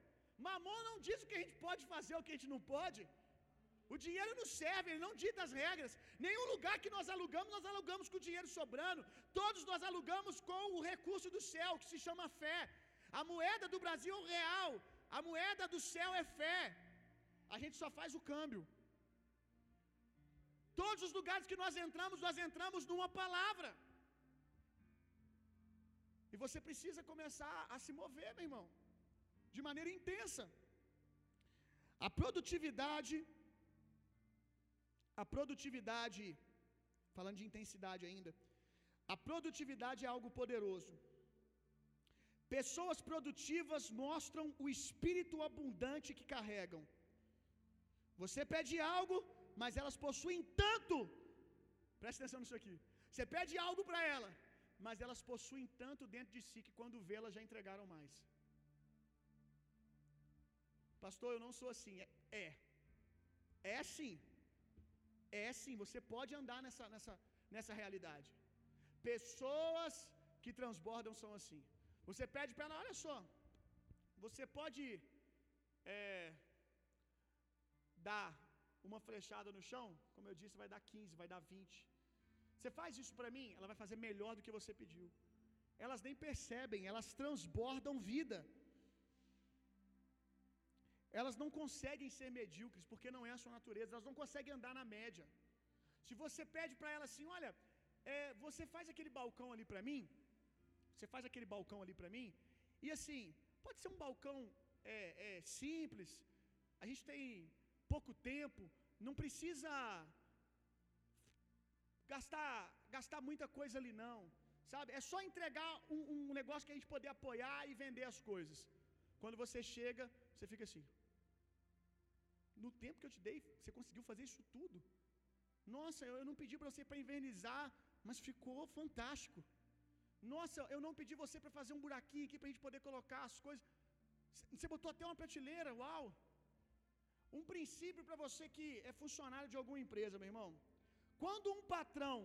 Mamon não diz o que a gente pode fazer, o que a gente não pode. O dinheiro não serve, ele não dita as regras. Nenhum lugar que nós alugamos, nós alugamos com o dinheiro sobrando. Todos nós alugamos com o recurso do céu, que se chama fé. A moeda do Brasil é o real, a moeda do céu é fé. A gente só faz o câmbio. Todos os lugares que nós entramos, nós entramos numa palavra. E você precisa começar a se mover, meu irmão, de maneira intensa. A produtividade, a produtividade, falando de intensidade ainda, a produtividade é algo poderoso. Pessoas produtivas mostram o espírito abundante que carregam. Você pede algo, mas elas possuem tanto. Presta atenção nisso aqui. Você pede algo para ela, mas elas possuem tanto dentro de si que quando vê elas já entregaram mais. Pastor, eu não sou assim. É, é, é assim. É sim, você pode andar nessa, nessa, nessa realidade. Pessoas que transbordam são assim. Você pede para ela, olha só, você pode é, dar uma flechada no chão, como eu disse, vai dar 15, vai dar 20. Você faz isso para mim, ela vai fazer melhor do que você pediu. Elas nem percebem, elas transbordam vida. Elas não conseguem ser medíocres, porque não é a sua natureza, elas não conseguem andar na média. Se você pede para ela assim, olha, é, você faz aquele balcão ali para mim, você faz aquele balcão ali para mim, E assim, pode ser um balcão é, é, simples, a gente tem pouco tempo, não precisa gastar, gastar muita coisa ali, não. Sabe? É só entregar um, um negócio que a gente poder apoiar e vender as coisas. Quando você chega, você fica assim. No tempo que eu te dei, você conseguiu fazer isso tudo. Nossa, eu não pedi para você para invernizar, mas ficou fantástico. Nossa, eu não pedi você para fazer um buraquinho aqui para a gente poder colocar as coisas. Você botou até uma prateleira, uau! Um princípio para você que é funcionário de alguma empresa, meu irmão. Quando um patrão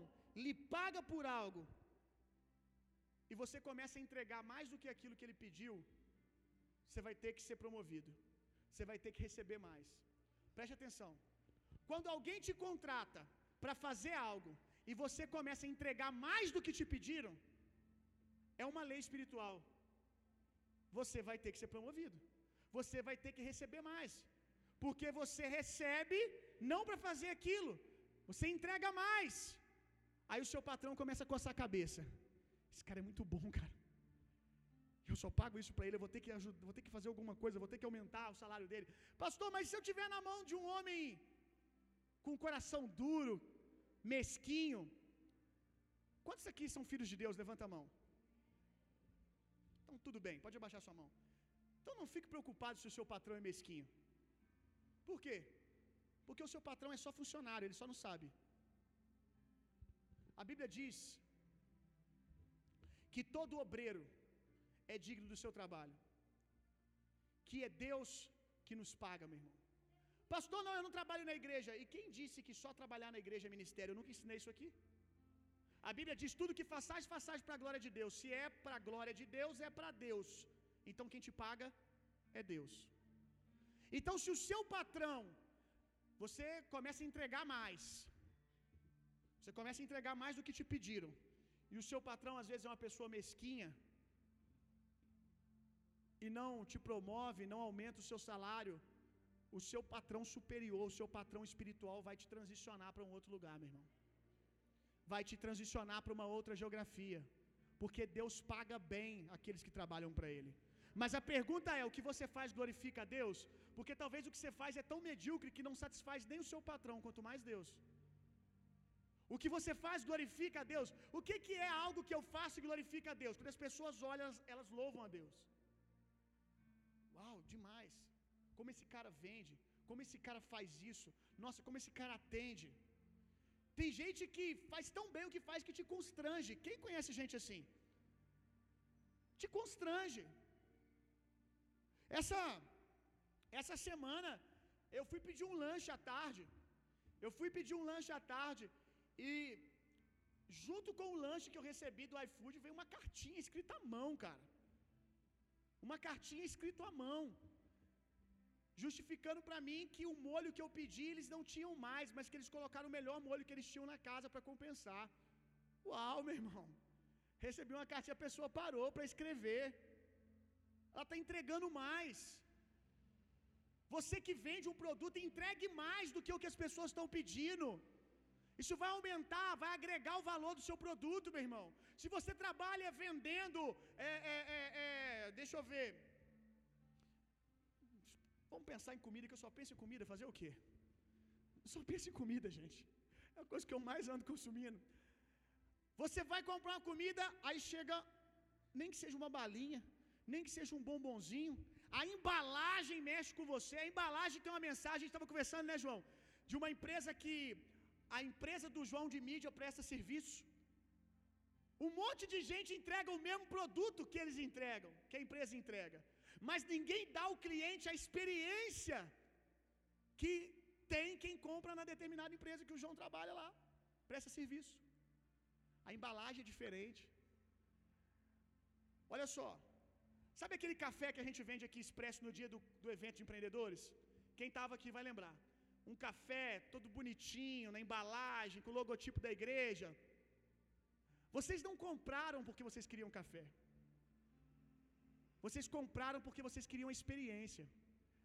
lhe paga por algo e você começa a entregar mais do que aquilo que ele pediu, você vai ter que ser promovido. Você vai ter que receber mais. Preste atenção. Quando alguém te contrata para fazer algo e você começa a entregar mais do que te pediram, é uma lei espiritual. Você vai ter que ser promovido. Você vai ter que receber mais. Porque você recebe não para fazer aquilo, você entrega mais. Aí o seu patrão começa a coçar a cabeça. Esse cara é muito bom, cara. Eu só pago isso para ele, eu vou ter que ajudar, vou ter que fazer alguma coisa, vou ter que aumentar o salário dele. Pastor, mas se eu tiver na mão de um homem com coração duro, mesquinho, quantos aqui são filhos de Deus? Levanta a mão. Então tudo bem, pode abaixar sua mão. Então não fique preocupado se o seu patrão é mesquinho. Por quê? Porque o seu patrão é só funcionário, ele só não sabe. A Bíblia diz que todo obreiro é digno do seu trabalho, que é Deus que nos paga, meu irmão. Pastor, não, eu não trabalho na igreja. E quem disse que só trabalhar na igreja é ministério? Eu nunca ensinei isso aqui. A Bíblia diz: tudo que façais, façais para a glória de Deus. Se é para a glória de Deus, é para Deus. Então quem te paga é Deus. Então, se o seu patrão, você começa a entregar mais, você começa a entregar mais do que te pediram, e o seu patrão às vezes é uma pessoa mesquinha, e não te promove, não aumenta o seu salário, o seu patrão superior, o seu patrão espiritual vai te transicionar para um outro lugar, meu irmão. Vai te transicionar para uma outra geografia, porque Deus paga bem aqueles que trabalham para Ele. Mas a pergunta é: o que você faz glorifica a Deus? Porque talvez o que você faz é tão medíocre que não satisfaz nem o seu patrão, quanto mais Deus. O que você faz glorifica a Deus. O que, que é algo que eu faço e glorifica a Deus? Quando as pessoas olham, elas, elas louvam a Deus. Uau, demais. Como esse cara vende, como esse cara faz isso. Nossa, como esse cara atende. Tem gente que faz tão bem o que faz que te constrange. Quem conhece gente assim? Te constrange. Essa essa semana eu fui pedir um lanche à tarde. Eu fui pedir um lanche à tarde e junto com o lanche que eu recebi do iFood veio uma cartinha escrita à mão, cara. Uma cartinha escrita à mão. Justificando para mim que o molho que eu pedi eles não tinham mais, mas que eles colocaram o melhor molho que eles tinham na casa para compensar. Uau, meu irmão. Recebi uma cartinha, a pessoa parou para escrever. Ela está entregando mais. Você que vende um produto, entregue mais do que o que as pessoas estão pedindo. Isso vai aumentar, vai agregar o valor do seu produto, meu irmão. Se você trabalha vendendo, é, é, é, é, deixa eu ver. Vamos pensar em comida, que eu só penso em comida. Fazer o quê? Eu só penso em comida, gente. É a coisa que eu mais ando consumindo. Você vai comprar uma comida, aí chega, nem que seja uma balinha, nem que seja um bombonzinho. A embalagem mexe com você. A embalagem tem uma mensagem. A gente estava conversando, né, João? De uma empresa que a empresa do João de mídia presta serviço. Um monte de gente entrega o mesmo produto que eles entregam, que a empresa entrega. Mas ninguém dá ao cliente a experiência que tem quem compra na determinada empresa que o João trabalha lá. Presta serviço. A embalagem é diferente. Olha só. Sabe aquele café que a gente vende aqui expresso no dia do, do evento de empreendedores? Quem estava aqui vai lembrar. Um café todo bonitinho, na embalagem, com o logotipo da igreja. Vocês não compraram porque vocês queriam café. Vocês compraram porque vocês queriam experiência.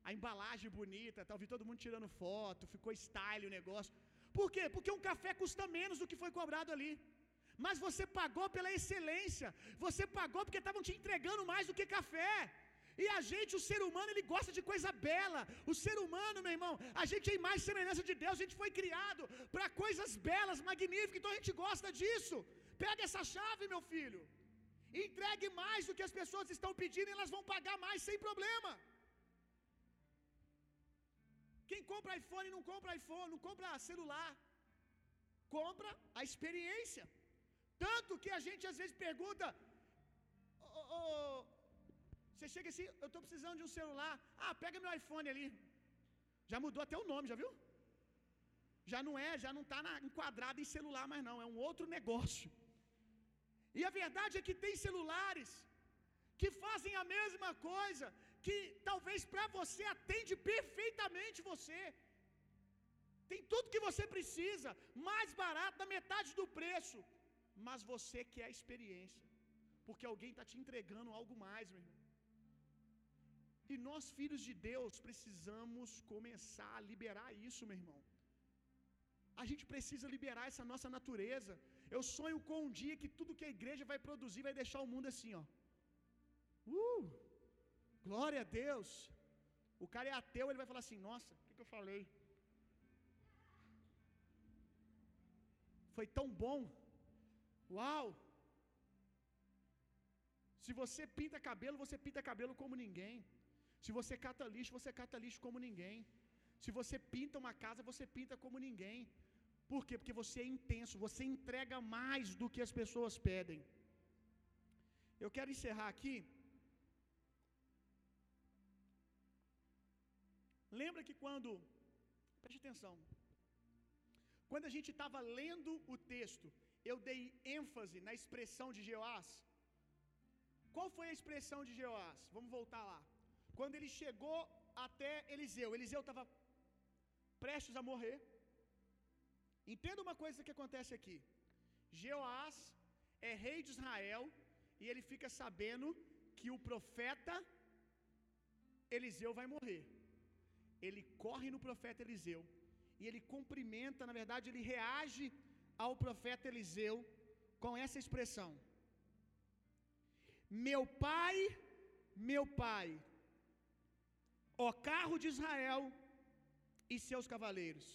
A embalagem bonita, tá, vi todo mundo tirando foto, ficou style o negócio. Por quê? Porque um café custa menos do que foi cobrado ali. Mas você pagou pela excelência, você pagou porque estavam te entregando mais do que café. E a gente, o ser humano, ele gosta de coisa bela. O ser humano, meu irmão, a gente é mais semelhança de Deus, a gente foi criado para coisas belas, magníficas, então a gente gosta disso. Pega essa chave, meu filho. Entregue mais do que as pessoas estão pedindo e elas vão pagar mais sem problema. Quem compra iPhone não compra iPhone, não compra celular. Compra a experiência. Tanto que a gente às vezes pergunta: oh, oh, você chega assim, eu estou precisando de um celular. Ah, pega meu iPhone ali. Já mudou até o nome, já viu? Já não é, já não está enquadrado em celular mais não, é um outro negócio. E a verdade é que tem celulares que fazem a mesma coisa, que talvez para você atende perfeitamente você. Tem tudo que você precisa, mais barato, da metade do preço. Mas você quer a experiência, porque alguém está te entregando algo mais, meu irmão. E nós, filhos de Deus, precisamos começar a liberar isso, meu irmão. A gente precisa liberar essa nossa natureza. Eu sonho com um dia que tudo que a igreja vai produzir vai deixar o mundo assim, ó. Uh! Glória a Deus. O cara é ateu, ele vai falar assim: Nossa, o que, que eu falei? Foi tão bom. Uau! Se você pinta cabelo, você pinta cabelo como ninguém. Se você cata lixo, você cata lixo como ninguém. Se você pinta uma casa, você pinta como ninguém. Por quê? Porque você é intenso, você entrega mais do que as pessoas pedem. Eu quero encerrar aqui. Lembra que quando, preste atenção, quando a gente estava lendo o texto, eu dei ênfase na expressão de Jeoás. Qual foi a expressão de Jeoás? Vamos voltar lá. Quando ele chegou até Eliseu, Eliseu estava prestes a morrer. Entenda uma coisa que acontece aqui. Jeoás é rei de Israel e ele fica sabendo que o profeta Eliseu vai morrer. Ele corre no profeta Eliseu e ele cumprimenta, na verdade, ele reage ao profeta Eliseu com essa expressão: Meu pai, meu pai, ó carro de Israel e seus cavaleiros.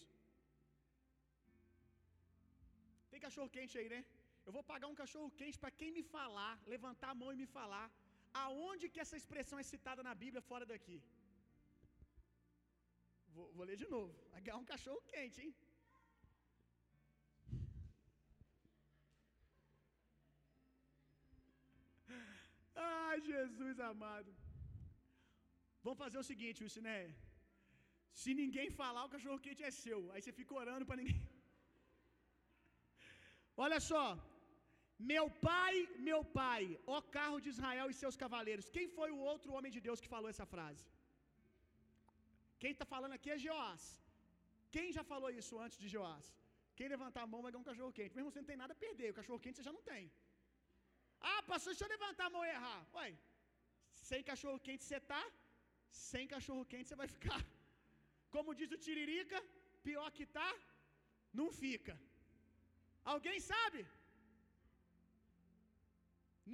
Tem cachorro quente aí, né? Eu vou pagar um cachorro quente para quem me falar, levantar a mão e me falar aonde que essa expressão é citada na Bíblia fora daqui. Vou, vou ler de novo. Vai ganhar um cachorro quente, hein? Ai, Jesus amado. Vamos fazer o seguinte, Wilsiné. Se ninguém falar, o cachorro quente é seu. Aí você fica orando para ninguém. Olha só. Meu pai, meu pai, ó carro de Israel e seus cavaleiros. Quem foi o outro homem de Deus que falou essa frase? Quem está falando aqui é Joás. Quem já falou isso antes de Joás? Quem levantar a mão vai ganhar um cachorro quente. Mesmo você não tem nada a perder, o cachorro quente você já não tem. Ah, pastor, se eu levantar a mão e errar. Ué, sem cachorro quente você tá, sem cachorro quente você vai ficar. Como diz o Tiririca, pior que tá, não fica. Alguém sabe?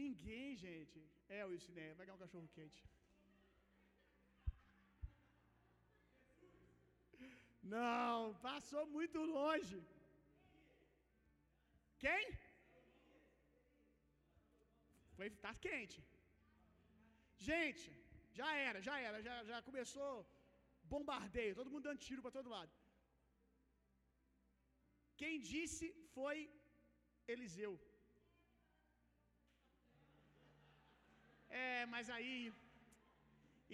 Ninguém, gente. É o Isiné, vai ganhar um cachorro quente. Não, passou muito longe. Quem? Foi, tá quente. Gente, já era, já era, já, já começou bombardeio, todo mundo dando tiro para todo lado. Quem disse foi Eliseu. É, mas aí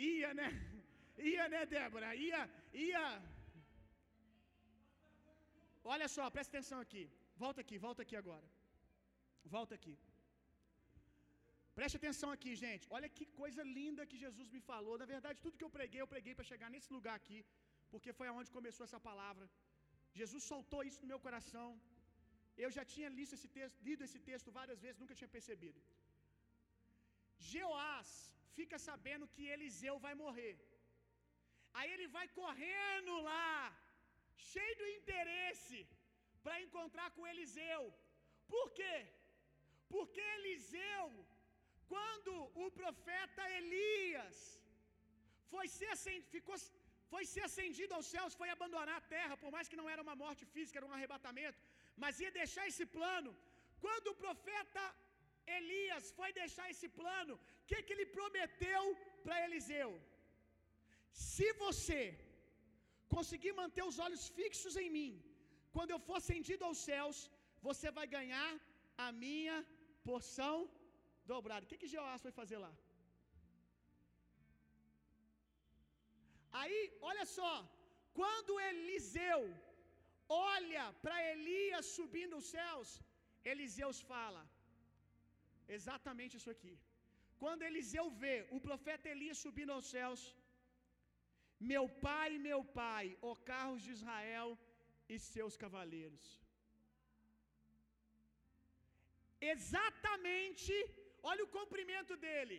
ia, né? Ia, né, Débora? Ia, ia. Olha só, presta atenção aqui. Volta aqui, volta aqui agora. Volta aqui. Preste atenção aqui, gente. Olha que coisa linda que Jesus me falou. Na verdade, tudo que eu preguei, eu preguei para chegar nesse lugar aqui, porque foi aonde começou essa palavra. Jesus soltou isso no meu coração. Eu já tinha lido esse texto, lido esse texto várias vezes, nunca tinha percebido. Jeoás fica sabendo que Eliseu vai morrer. Aí ele vai correndo lá, cheio de interesse, para encontrar com Eliseu. Por quê? Porque Eliseu, quando o profeta Elias foi ser acendido, ficou, foi ser acendido aos céus, foi abandonar a terra, por mais que não era uma morte física, era um arrebatamento, mas ia deixar esse plano. Quando o profeta Elias foi deixar esse plano, o que, que ele prometeu para Eliseu? Se você conseguir manter os olhos fixos em mim, quando eu for acendido aos céus, você vai ganhar a minha porção dobrada. O que, que Jeoás foi fazer lá? Aí, olha só, quando Eliseu olha para Elias subindo os céus, Eliseus fala exatamente isso aqui. Quando Eliseu vê o profeta Elias subindo aos céus, meu pai, meu pai, ó carros de Israel e seus cavaleiros. Exatamente, olha o comprimento dele.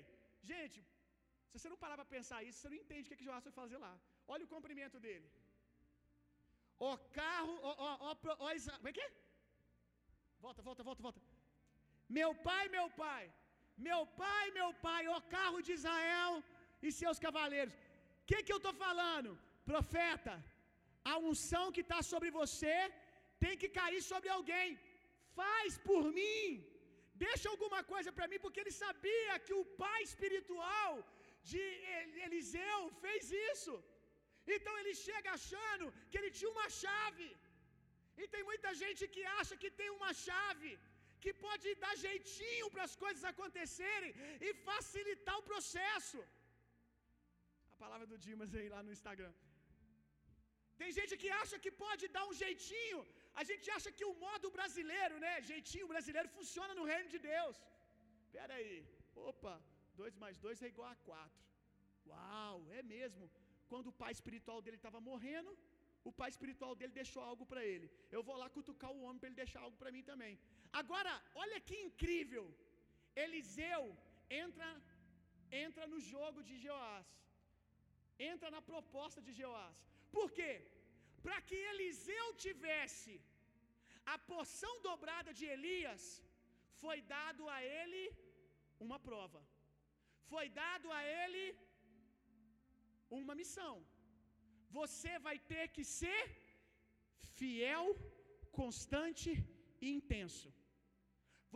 Gente, se você não parar para pensar isso, você não entende o que, que Joás foi fazer lá. Olha o comprimento dele. O carro, ó, ó, ó, ó, como é que é? Volta, volta, volta, volta. Meu pai, meu pai, meu pai, meu pai, ó carro de Israel e seus cavaleiros. O que, que eu estou falando? Profeta, a unção que está sobre você tem que cair sobre alguém. Faz por mim. Deixa alguma coisa para mim, porque ele sabia que o pai espiritual de Eliseu fez isso. Então ele chega achando que ele tinha uma chave. E tem muita gente que acha que tem uma chave que pode dar jeitinho para as coisas acontecerem e facilitar o processo. A palavra do Dimas aí lá no Instagram. Tem gente que acha que pode dar um jeitinho. A gente acha que o modo brasileiro, né? Jeitinho brasileiro funciona no reino de Deus. Pera aí. Opa, 2 mais 2 é igual a 4. Uau, é mesmo. Quando o pai espiritual dele estava morrendo, o pai espiritual dele deixou algo para ele. Eu vou lá cutucar o homem para ele deixar algo para mim também. Agora, olha que incrível. Eliseu entra entra no jogo de Jeoás. Entra na proposta de Jeoás. Por quê? Para que Eliseu tivesse a porção dobrada de Elias, foi dado a ele uma prova. Foi dado a ele uma missão. Você vai ter que ser fiel, constante e intenso.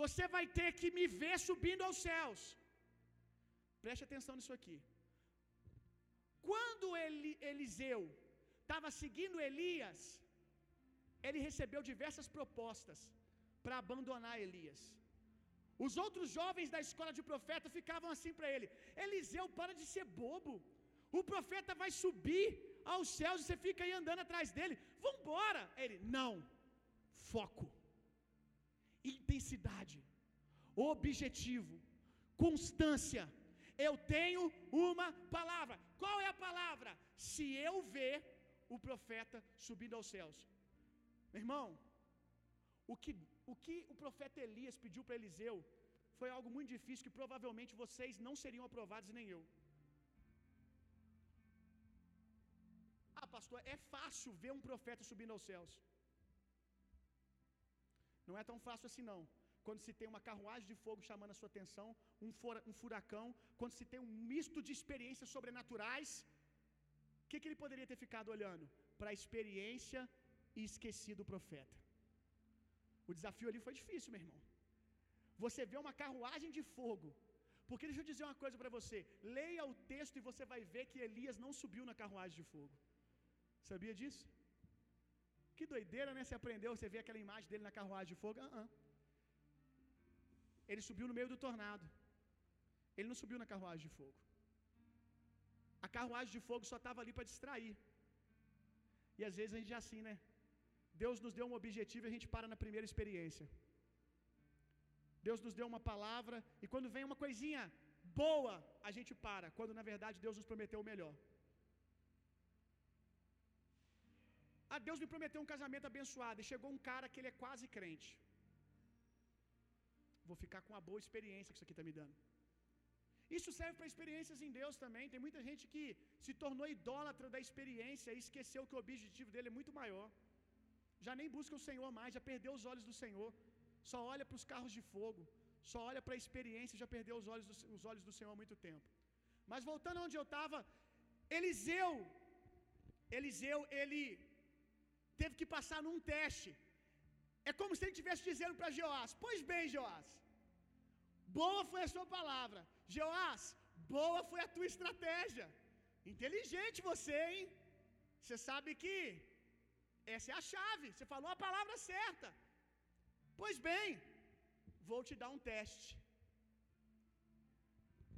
Você vai ter que me ver subindo aos céus. Preste atenção nisso aqui. Quando Eli, Eliseu estava seguindo Elias, ele recebeu diversas propostas para abandonar Elias. Os outros jovens da escola de profeta ficavam assim para ele: Eliseu, para de ser bobo. O profeta vai subir aos céus e você fica aí andando atrás dele. Vambora! Ele, não. Foco, intensidade, objetivo, constância. Eu tenho uma palavra. Qual é a palavra? Se eu ver o profeta subindo aos céus. Meu irmão, o que, o que o profeta Elias pediu para Eliseu foi algo muito difícil que provavelmente vocês não seriam aprovados nem eu. Ah, pastor, é fácil ver um profeta subindo aos céus. Não é tão fácil assim não. Quando se tem uma carruagem de fogo chamando a sua atenção, um, furacão, quando se tem um misto de experiências sobrenaturais, que, que ele poderia ter ficado olhando? Para a experiência e esquecido o profeta. O desafio ali foi difícil, meu irmão. Você vê uma carruagem de fogo. Porque deixa eu dizer uma coisa para você. Leia o texto e você vai ver que Elias não subiu na carruagem de fogo. Sabia disso? Que doideira, né? Você aprendeu, você vê aquela imagem dele na carruagem de fogo. Uh -uh. Ele subiu no meio do tornado. Ele não subiu na carruagem de fogo. A carruagem de fogo só estava ali para distrair. E às vezes a gente é assim, né? Deus nos deu um objetivo e a gente para na primeira experiência. Deus nos deu uma palavra e quando vem uma coisinha boa, a gente para, quando na verdade Deus nos prometeu o melhor. Ah, Deus me prometeu um casamento abençoado e chegou um cara que ele é quase crente. Vou ficar com uma boa experiência que isso aqui está me dando. Isso serve para experiências em Deus também. Tem muita gente que se tornou idólatra da experiência e esqueceu que o objetivo dele é muito maior. Já nem busca o Senhor mais, já perdeu os olhos do Senhor. Só olha para os carros de fogo, só olha para a experiência e já perdeu os olhos, do, os olhos do Senhor há muito tempo. Mas voltando onde eu estava, Eliseu, Eliseu, ele teve que passar num teste. É como se ele estivesse dizendo para Joás: Pois bem, Joás, boa foi a sua palavra. Joás, boa foi a tua estratégia. Inteligente você, hein? Você sabe que essa é a chave. Você falou a palavra certa. Pois bem, vou te dar um teste.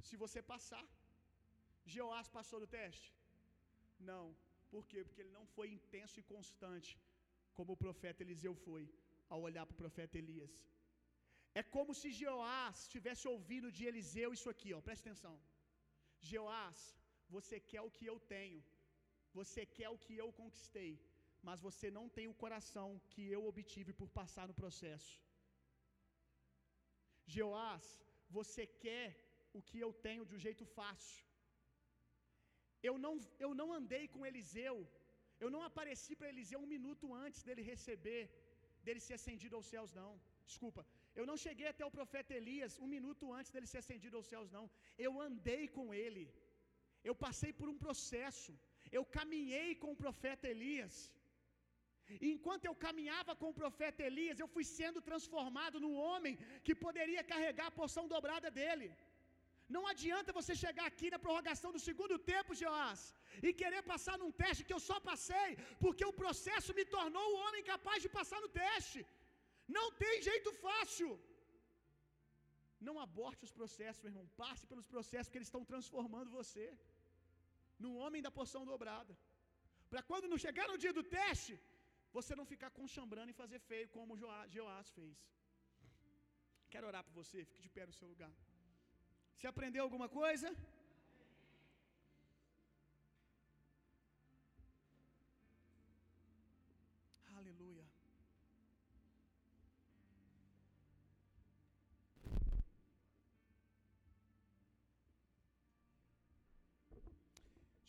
Se você passar, Joás passou do teste? Não. Por quê? Porque ele não foi intenso e constante como o profeta Eliseu foi ao olhar para o profeta Elias. É como se Joás tivesse ouvido de Eliseu isso aqui, ó, presta atenção. Joás, você quer o que eu tenho, você quer o que eu conquistei, mas você não tem o coração que eu obtive por passar no processo. Joás, você quer o que eu tenho de um jeito fácil. Eu não, eu não andei com Eliseu, eu não apareci para Eliseu um minuto antes dele receber, dele ser ascendido aos céus, não. Desculpa, eu não cheguei até o profeta Elias um minuto antes dele ser ascendido aos céus, não. Eu andei com ele, eu passei por um processo, eu caminhei com o profeta Elias. Enquanto eu caminhava com o profeta Elias, eu fui sendo transformado num homem que poderia carregar a porção dobrada dele. Não adianta você chegar aqui na prorrogação do segundo tempo, Joás, e querer passar num teste que eu só passei, porque o processo me tornou o homem capaz de passar no teste. Não tem jeito fácil. Não aborte os processos, meu irmão. Passe pelos processos que eles estão transformando você num homem da porção dobrada. Para quando não chegar no dia do teste, você não ficar conchambrando e fazer feio como Joás fez. Quero orar por você, fique de pé no seu lugar. Você aprendeu alguma coisa?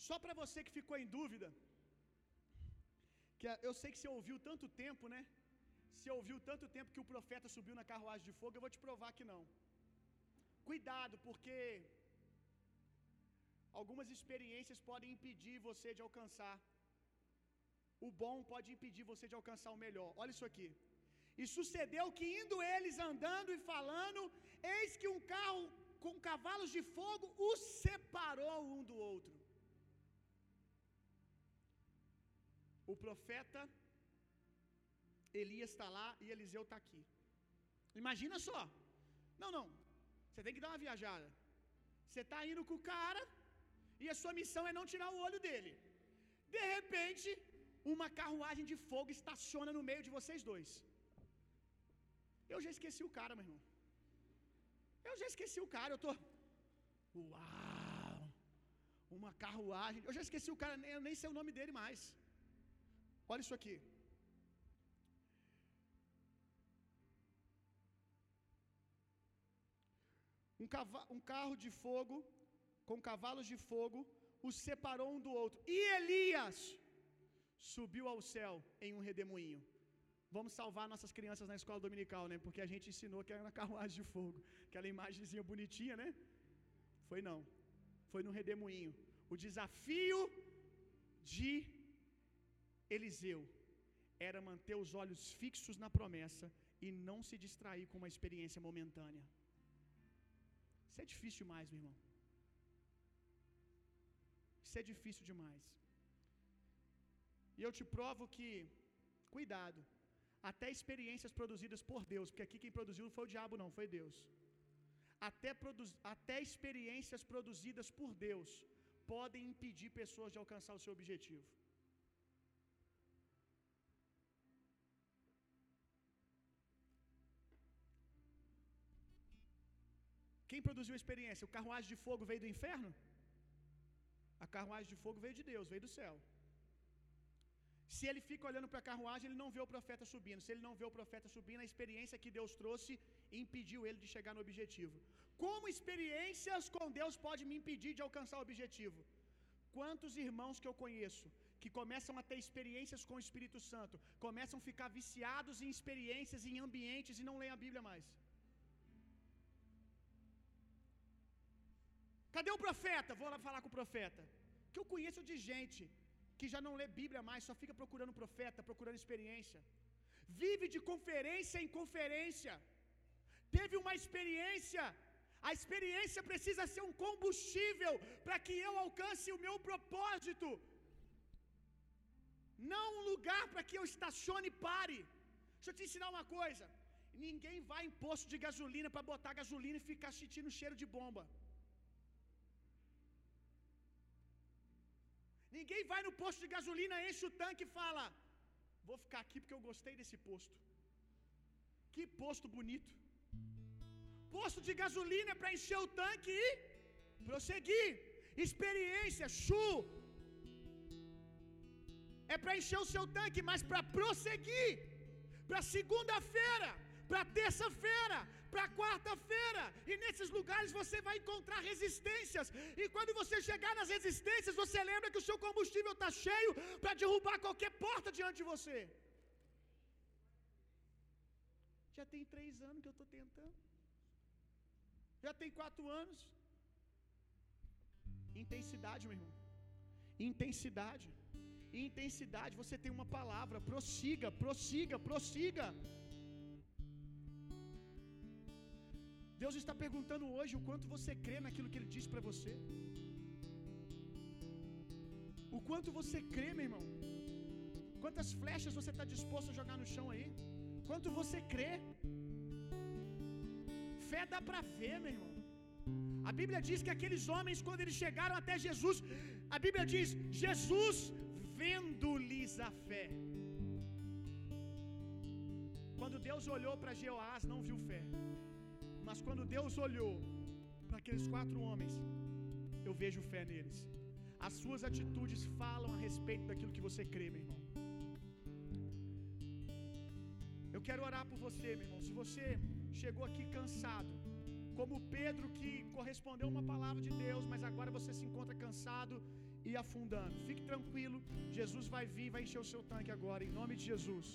Só para você que ficou em dúvida, que eu sei que você ouviu tanto tempo, né? Você ouviu tanto tempo que o profeta subiu na carruagem de fogo, eu vou te provar que não. Cuidado, porque algumas experiências podem impedir você de alcançar o bom, pode impedir você de alcançar o melhor. Olha isso aqui. E sucedeu que indo eles andando e falando, eis que um carro com cavalos de fogo os separou um do outro. O profeta Elias está lá e Eliseu está aqui. Imagina só. Não, não. Você tem que dar uma viajada. Você está indo com o cara e a sua missão é não tirar o olho dele. De repente, uma carruagem de fogo estaciona no meio de vocês dois. Eu já esqueci o cara, meu irmão. Eu já esqueci o cara, eu tô. Uau! Uma carruagem. Eu já esqueci o cara, eu nem sei o nome dele mais. Olha isso aqui. Um, um, carro de fogo com cavalos de fogo os separou um do outro. E Elias subiu ao céu em um redemoinho. Vamos salvar nossas crianças na escola dominical, né? Porque a gente ensinou que era na carruagem de fogo, aquela imagenzinha bonitinha, né? Foi não. Foi no redemoinho. O desafio de Eliseu era manter os olhos fixos na promessa e não se distrair com uma experiência momentânea. Isso é difícil demais, meu irmão. Isso é difícil demais. E eu te provo que, cuidado, até experiências produzidas por Deus, porque aqui quem produziu não foi o diabo, não, foi Deus. Até, até experiências produzidas por Deus podem impedir pessoas de alcançar o seu objetivo. Quem produziu a experiência? O carruagem de fogo veio do inferno? A carruagem de fogo veio de Deus, veio do céu. Se ele fica olhando para a carruagem, ele não vê o profeta subindo. Se ele não vê o profeta subindo, a experiência que Deus trouxe impediu ele de chegar no objetivo. Como experiências com Deus pode me impedir de alcançar o objetivo? Quantos irmãos que eu conheço que começam a ter experiências com o Espírito Santo, começam a ficar viciados em experiências, em ambientes e não leem a Bíblia mais? Cadê o profeta? Vou lá falar com o profeta. Que eu conheço de gente que já não lê Bíblia mais, só fica procurando profeta, procurando experiência. Vive de conferência em conferência. Teve uma experiência. A experiência precisa ser um combustível para que eu alcance o meu propósito. Não um lugar para que eu estacione e pare. Deixa eu te ensinar uma coisa. Ninguém vai em posto de gasolina para botar gasolina e ficar sentindo cheiro de bomba. Ninguém vai no posto de gasolina, enche o tanque e fala: Vou ficar aqui porque eu gostei desse posto. Que posto bonito. Posto de gasolina é para encher o tanque e prosseguir. Experiência, chu. É para encher o seu tanque, mas para prosseguir. Para segunda-feira, para terça-feira, para quarta-feira. E nesses lugares você vai encontrar resistências. E quando você chegar nas resistências, você lembra que o seu combustível está cheio para derrubar qualquer porta diante de você. Já tem três anos que eu estou tentando. Já tem quatro anos. Intensidade, meu irmão. Intensidade. Intensidade. Você tem uma palavra. Prossiga, prossiga, prossiga. Deus está perguntando hoje o quanto você crê naquilo que Ele disse para você. O quanto você crê, meu irmão. Quantas flechas você está disposto a jogar no chão aí? Quanto você crê? Fé dá para ver, meu irmão. A Bíblia diz que aqueles homens, quando eles chegaram até Jesus, a Bíblia diz: Jesus vendo-lhes a fé. Quando Deus olhou para Jeoás, não viu fé. Mas quando Deus olhou para aqueles quatro homens, eu vejo fé neles. As suas atitudes falam a respeito daquilo que você crê, meu irmão. Eu quero orar por você, meu irmão. Se você chegou aqui cansado, como Pedro que correspondeu uma palavra de Deus, mas agora você se encontra cansado e afundando. Fique tranquilo, Jesus vai vir, vai encher o seu tanque agora, em nome de Jesus.